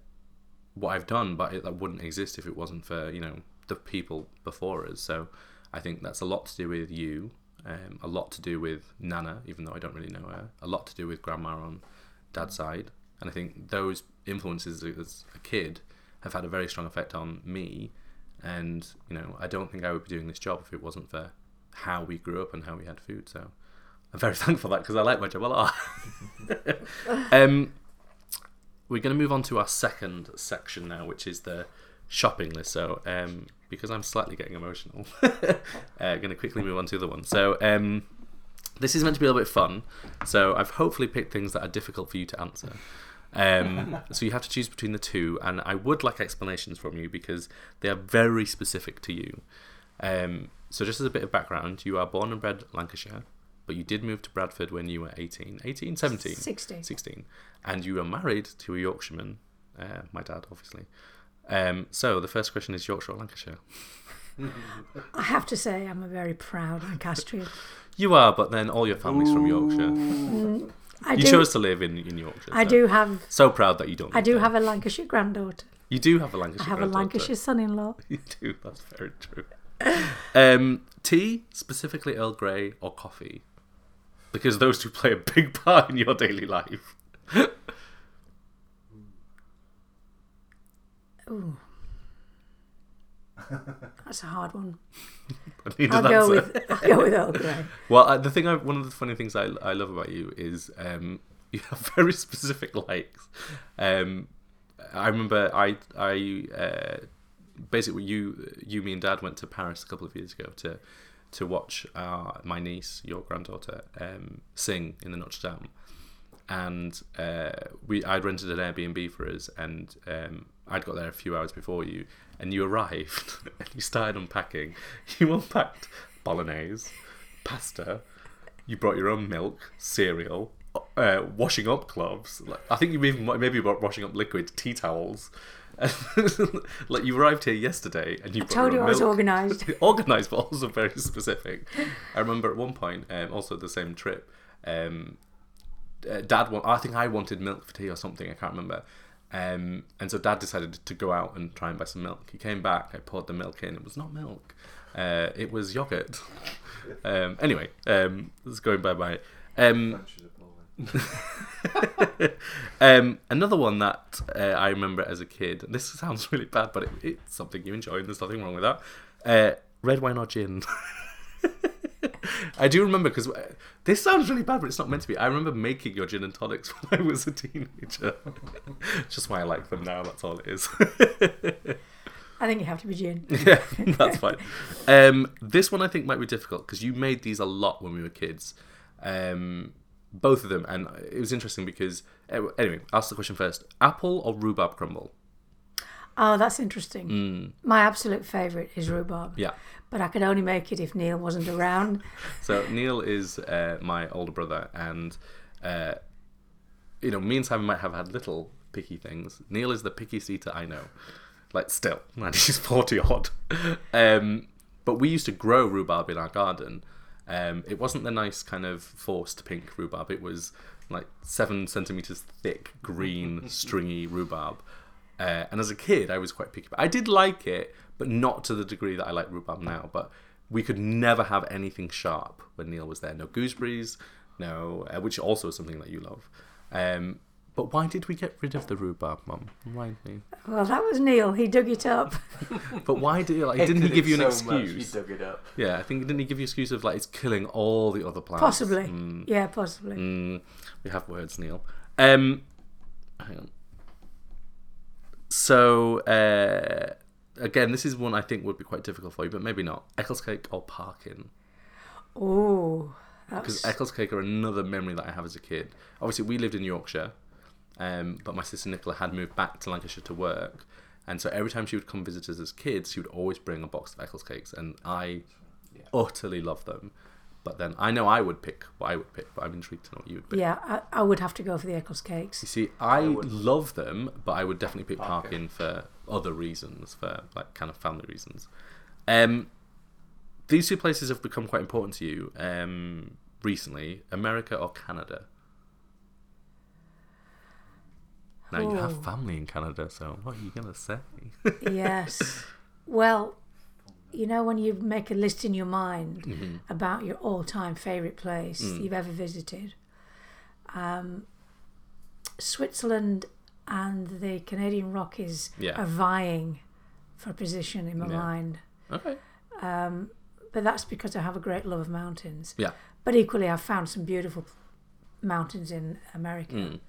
what I've done, but it, that wouldn't exist if it wasn't for you know the people before us. So, I think that's a lot to do with you. Um, a lot to do with Nana, even though I don't really know her. A lot to do with Grandma on Dad's side, and I think those influences as a kid have had a very strong effect on me. And you know, I don't think I would be doing this job if it wasn't for how we grew up and how we had food. So I'm very (laughs) thankful for that because I like my job a lot. (laughs) um, we're going to move on to our second section now, which is the shopping list. So, um, because I'm slightly getting emotional, (laughs) uh, going to quickly move on to the other one. So, um, this is meant to be a little bit fun. So, I've hopefully picked things that are difficult for you to answer. Um, (laughs) so you have to choose between the two, and I would like explanations from you because they are very specific to you. Um, so just as a bit of background, you are born and bred Lancashire, but you did move to Bradford when you were 18, 18, 17, 60. 16, and you were married to a Yorkshireman, uh, my dad, obviously. Um, so the first question is Yorkshire or Lancashire? (laughs) I have to say, I'm a very proud Lancastrian. (laughs) You are, but then all your family's from Yorkshire. I You do. chose to live in, in Yorkshire. I so- do have. So proud that you don't. I do there. have a Lancashire granddaughter. You do have a Lancashire. I have a. Lancashire son-in-law. (laughs) You do. That's very true. Um, tea, specifically Earl Grey or coffee, because those two play a big part in your daily life. Ooh. (laughs) That's a hard one. (laughs) I'll, go with I'll go with Earl Grey. (laughs) Well, I, the thing, I, one of the funny things I, I love about you is um, you have very specific likes. Um, I remember I I uh, basically you you me and Dad went to Paris a couple of years ago to to watch uh, my niece, your granddaughter, um, sing in the Notre Dame, and uh, we I'd rented an Airbnb for us, and um, I'd got there a few hours before you, and you arrived, (laughs) and you started unpacking. (laughs) You unpacked bolognese, pasta. You brought your own milk, cereal, uh, washing up gloves. Like, I think you even maybe brought washing up liquid, tea towels. (laughs) like you arrived here yesterday and you I told you I was organised. organised, but also very specific. I remember at one point, um, also the same trip, um, uh, Dad. wa- I think I wanted milk for tea or something. I can't remember. Um, and so Dad decided to go out and try and buy some milk. He came back. I poured the milk in. It was not milk. Uh, it was yogurt. (laughs) um, anyway, um, let's going bye bye. Um, (laughs) um, another one that uh, I remember as a kid. This (laughs) sounds really bad, but it, it's something you enjoy, and there's nothing wrong with that. Uh, red wine or gin. (laughs) I do remember because this sounds really bad, but it's not meant to be. I remember making your gin and tonics (laughs) when I was a teenager. (laughs) Just why I like them now. That's all it is. I think you have to be gin. yeah, that's fine. Um, this one I think might be difficult because you made these a lot when we were kids. Um, both of them, and it was interesting because eh, anyway, ask the question first: apple or rhubarb crumble? Oh, that's interesting. My absolute favourite is rhubarb. Yeah. But I could only make it if Neil wasn't around. (laughs) So Neil is uh, my older brother, and uh, you know, me and Simon might have had little picky things. Neil is the pickiest eater I know. Like still, (laughs) and he's forty odd. Um, but we used to grow rhubarb in our garden. Um, it wasn't the nice kind of forced pink rhubarb. It was like seven centimeters thick, green, stringy rhubarb. Uh, and as a kid, I was quite picky. But I did like it, but not to the degree that I like rhubarb now. But we could never have anything sharp when Neil was there. No gooseberries, no, uh, which also is something that you love. Um, but why did we get rid of the rhubarb, Mum? Remind me. Well, that was Neil. He dug it up. (laughs) But why did like, didn't he give you an so much, excuse? he dug it up. Yeah, I think didn't he give you an excuse of like it's killing all the other plants? Possibly. Mm, Yeah, possibly. mm, we have words, Neil. Um, hang on. So uh, again, this is one I think would be quite difficult for you, but maybe not. Eccles cake or Parkin? Oh, Because that's Eccles cake are another memory that I have as a kid. Obviously, we lived in Yorkshire, um, but my sister Nicola had moved back to Lancashire to work, and so every time she would come visit us as kids, she would always bring a box of Eccles cakes, and I Yeah. utterly love them. But then I know I would pick what I would pick, but I'm intrigued to know what you would pick. yeah. I, I would have to go for the Eccles cakes. You see, I, I love them, but I would definitely pick Parkin. Parkin for other reasons, for like kind of family reasons. Um, these two places have become quite important to you um, recently: America or Canada. Now you Oh. have family in Canada, so what are you gonna say? (laughs) yes. Well, you know when you make a list in your mind Mm-hmm. about your all-time favorite place Mm. you've ever visited, um, Switzerland and the Canadian Rockies Yeah. are vying for position in my Yeah. mind. Okay. Um, but that's because I have a great love of mountains. Yeah. But equally, I've found some beautiful mountains in America. Mm.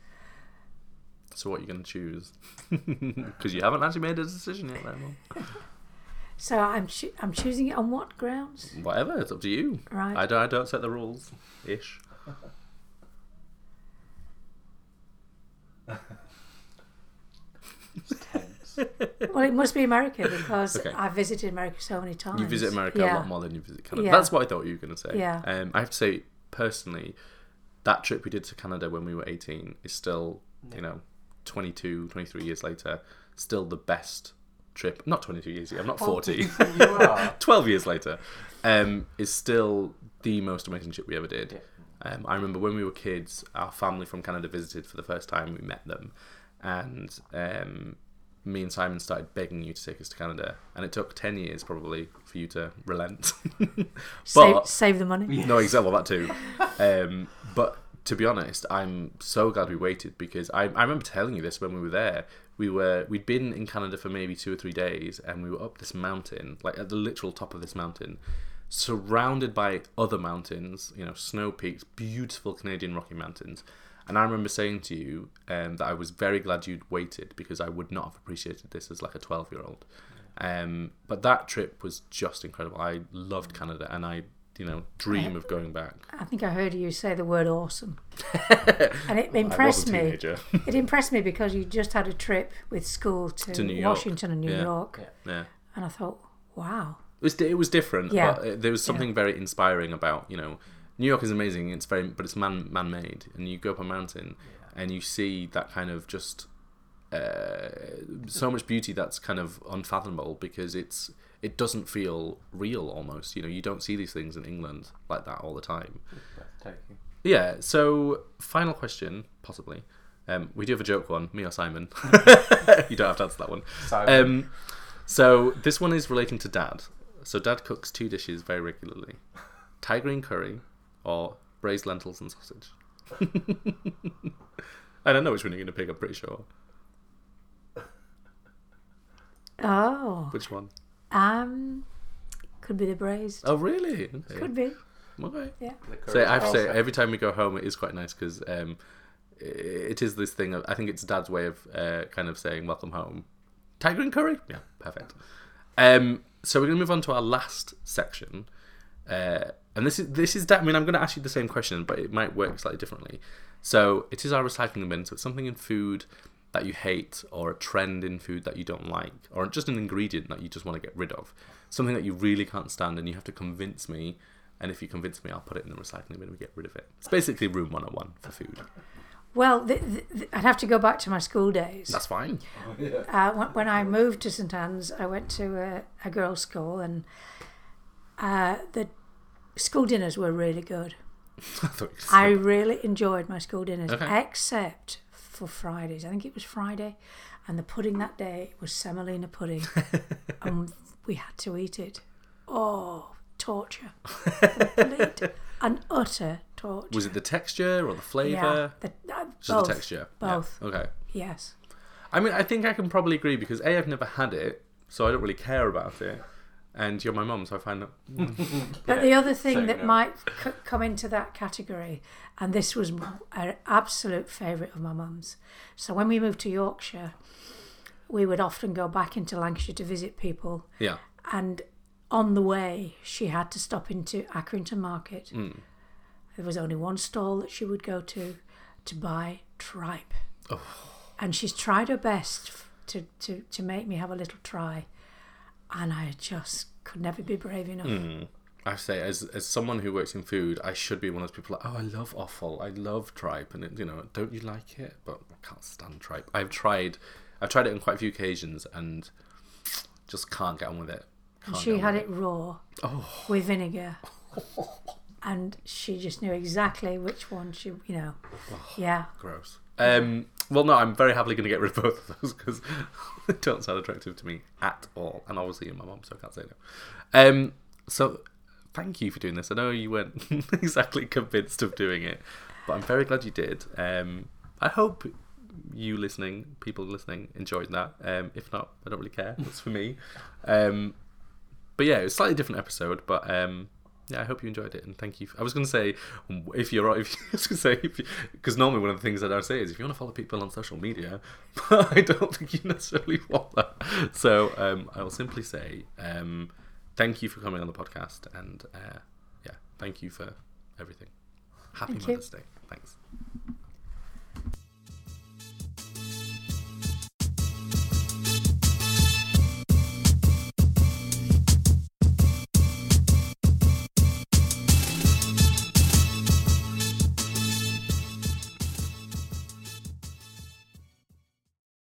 So what are you gonna choose? (laughs) Because you haven't actually made a decision yet. (laughs) So I'm choo- I'm choosing it on what grounds? Whatever, it's up to you. Right. I don't, I don't set the rules, ish. Tense. Well, it must be America because Okay. I've visited America so many times. You visit America a lot more than you visit Canada. Yeah. That's what I thought you were going to say. Yeah. Um, I have to say, personally, that trip we did to Canada when we were 18 is still, you know, 22, 23 years later, still the best trip. Not 22 years, I'm not 40. (laughs) you are. (laughs) 12 years later, um, is still the most amazing trip we ever did. Yeah. Um, I remember when we were kids, our family from Canada visited for the first time. We met them, and um, me and Simon started begging you to take us to Canada. And it took ten years probably for you to relent. (laughs) save, but save the money. no, exactly well, that too. Um, but to be honest, I'm so glad we waited because I, I remember telling you this when we were there. We were we'd been in Canada for maybe two or three days, and we were up this mountain, like at the literal top of this mountain, surrounded by other mountains, you know, snow peaks, beautiful Canadian Rocky Mountains. And I remember saying to you um, that I was very glad you'd waited because I would not have appreciated this as like a 12 year old. Um, but that trip was just incredible. I loved Canada, and I, you know, dream of going back. I think I heard you say the word awesome. (laughs) and it I impressed was a me. It impressed me because you just had a trip with school to, To New York. Washington and New Yeah. York. Yeah. yeah. And I thought, wow. It was it was different, Yeah. but uh, there was something very inspiring about you know New York is amazing. It's very but it's man man made, and you go up a mountain and you see that kind of just uh, so much beauty that's kind of unfathomable because it's it doesn't feel real almost. You know, you don't see these things in England like that all the time. Breathtaking. Yeah. So final question, possibly. Um, we do have a joke one, me or Simon. (laughs) you don't have to answer that one. Simon. Um, so this one is relating to dad. So dad cooks two dishes very regularly: Thai green curry or braised lentils and sausage. (laughs) I don't know which one you're going to pick. I'm pretty sure. Oh. Which one? Um, could be the braised. Oh, really? Okay. Could be. Okay. Yeah. So I have to say, every time we go home, it is quite nice because um, it is this thing. Of, I think it's Dad's way of uh, kind of saying "Welcome home." Thai green curry, yeah, perfect. Um, so we're going to move on to our last section, uh, and this is this is. da- I mean, I'm going to ask you the same question, but it might work slightly differently. So it is our recycling bin. So it's something in food that you hate, or a trend in food that you don't like, or just an ingredient that you just want to get rid of. Something that you really can't stand, and you have to convince me. And if you convince me, I'll put it in the recycling bin and we get rid of it. It's basically room 101 for food. Well, th- th- th- I'd have to go back to my school days. That's fine. (laughs) Uh, when, when I moved to St Anne's, I went to a, a girls' school, and uh, the school dinners were really good. (laughs) I I really enjoyed my school dinners, Okay. except for Fridays. I think it was Friday, and the pudding that day was semolina pudding, (laughs) and we had to eat it. Oh, torture! (laughs) Complete and utter torture. Was it the texture or the flavour? Yeah, the, uh, Just both. the texture. Yeah. Both. Okay. Yes. I mean, I think I can probably agree because A, I've never had it, so I don't really care about it. And you're my mum, so I find that. (laughs) But the other thing that might c- come into that category, and this was an absolute favourite of my mum's. So when we moved to Yorkshire, we would often go back into Lancashire to visit people, Yeah. and on the way, she had to stop into Accrington Market. Mm. There was only one stall that she would go to to buy tripe. Oh. And she's tried her best to, to, to make me have a little try. And I just could never be brave enough. Mm. I say, as as someone who works in food, I should be one of those people like, oh, I love offal, I love tripe, and it, you know, don't you like it? But I can't stand tripe. I've tried, I've tried it on quite a few occasions, and just can't get on with it. Can't she had it raw Oh, with vinegar. (laughs) and she just knew exactly which one she, you know. Yeah. gross. Um, well, no, I'm very happily going to get rid of both of those because (laughs) they don't sound attractive to me at all. And obviously, you're my mum, so I can't say no. Um, so, thank you for doing this. I know you weren't (laughs) exactly convinced of doing it, but I'm very glad you did. Um, I hope you listening, people listening, enjoyed that. Um, if not, I don't really care. That's for me. Um, but yeah, it was a slightly different episode, but um, yeah, I hope you enjoyed it, and thank you. I was going to say if you're, if (laughs) I was going to say because normally one of the things that I say is if you want to follow people on social media, but (laughs) I don't think you necessarily (laughs) want that. So um, I will simply say um, thank you for coming on the podcast, and uh, yeah, thank you for everything. Happy Thank you. Mother's Day.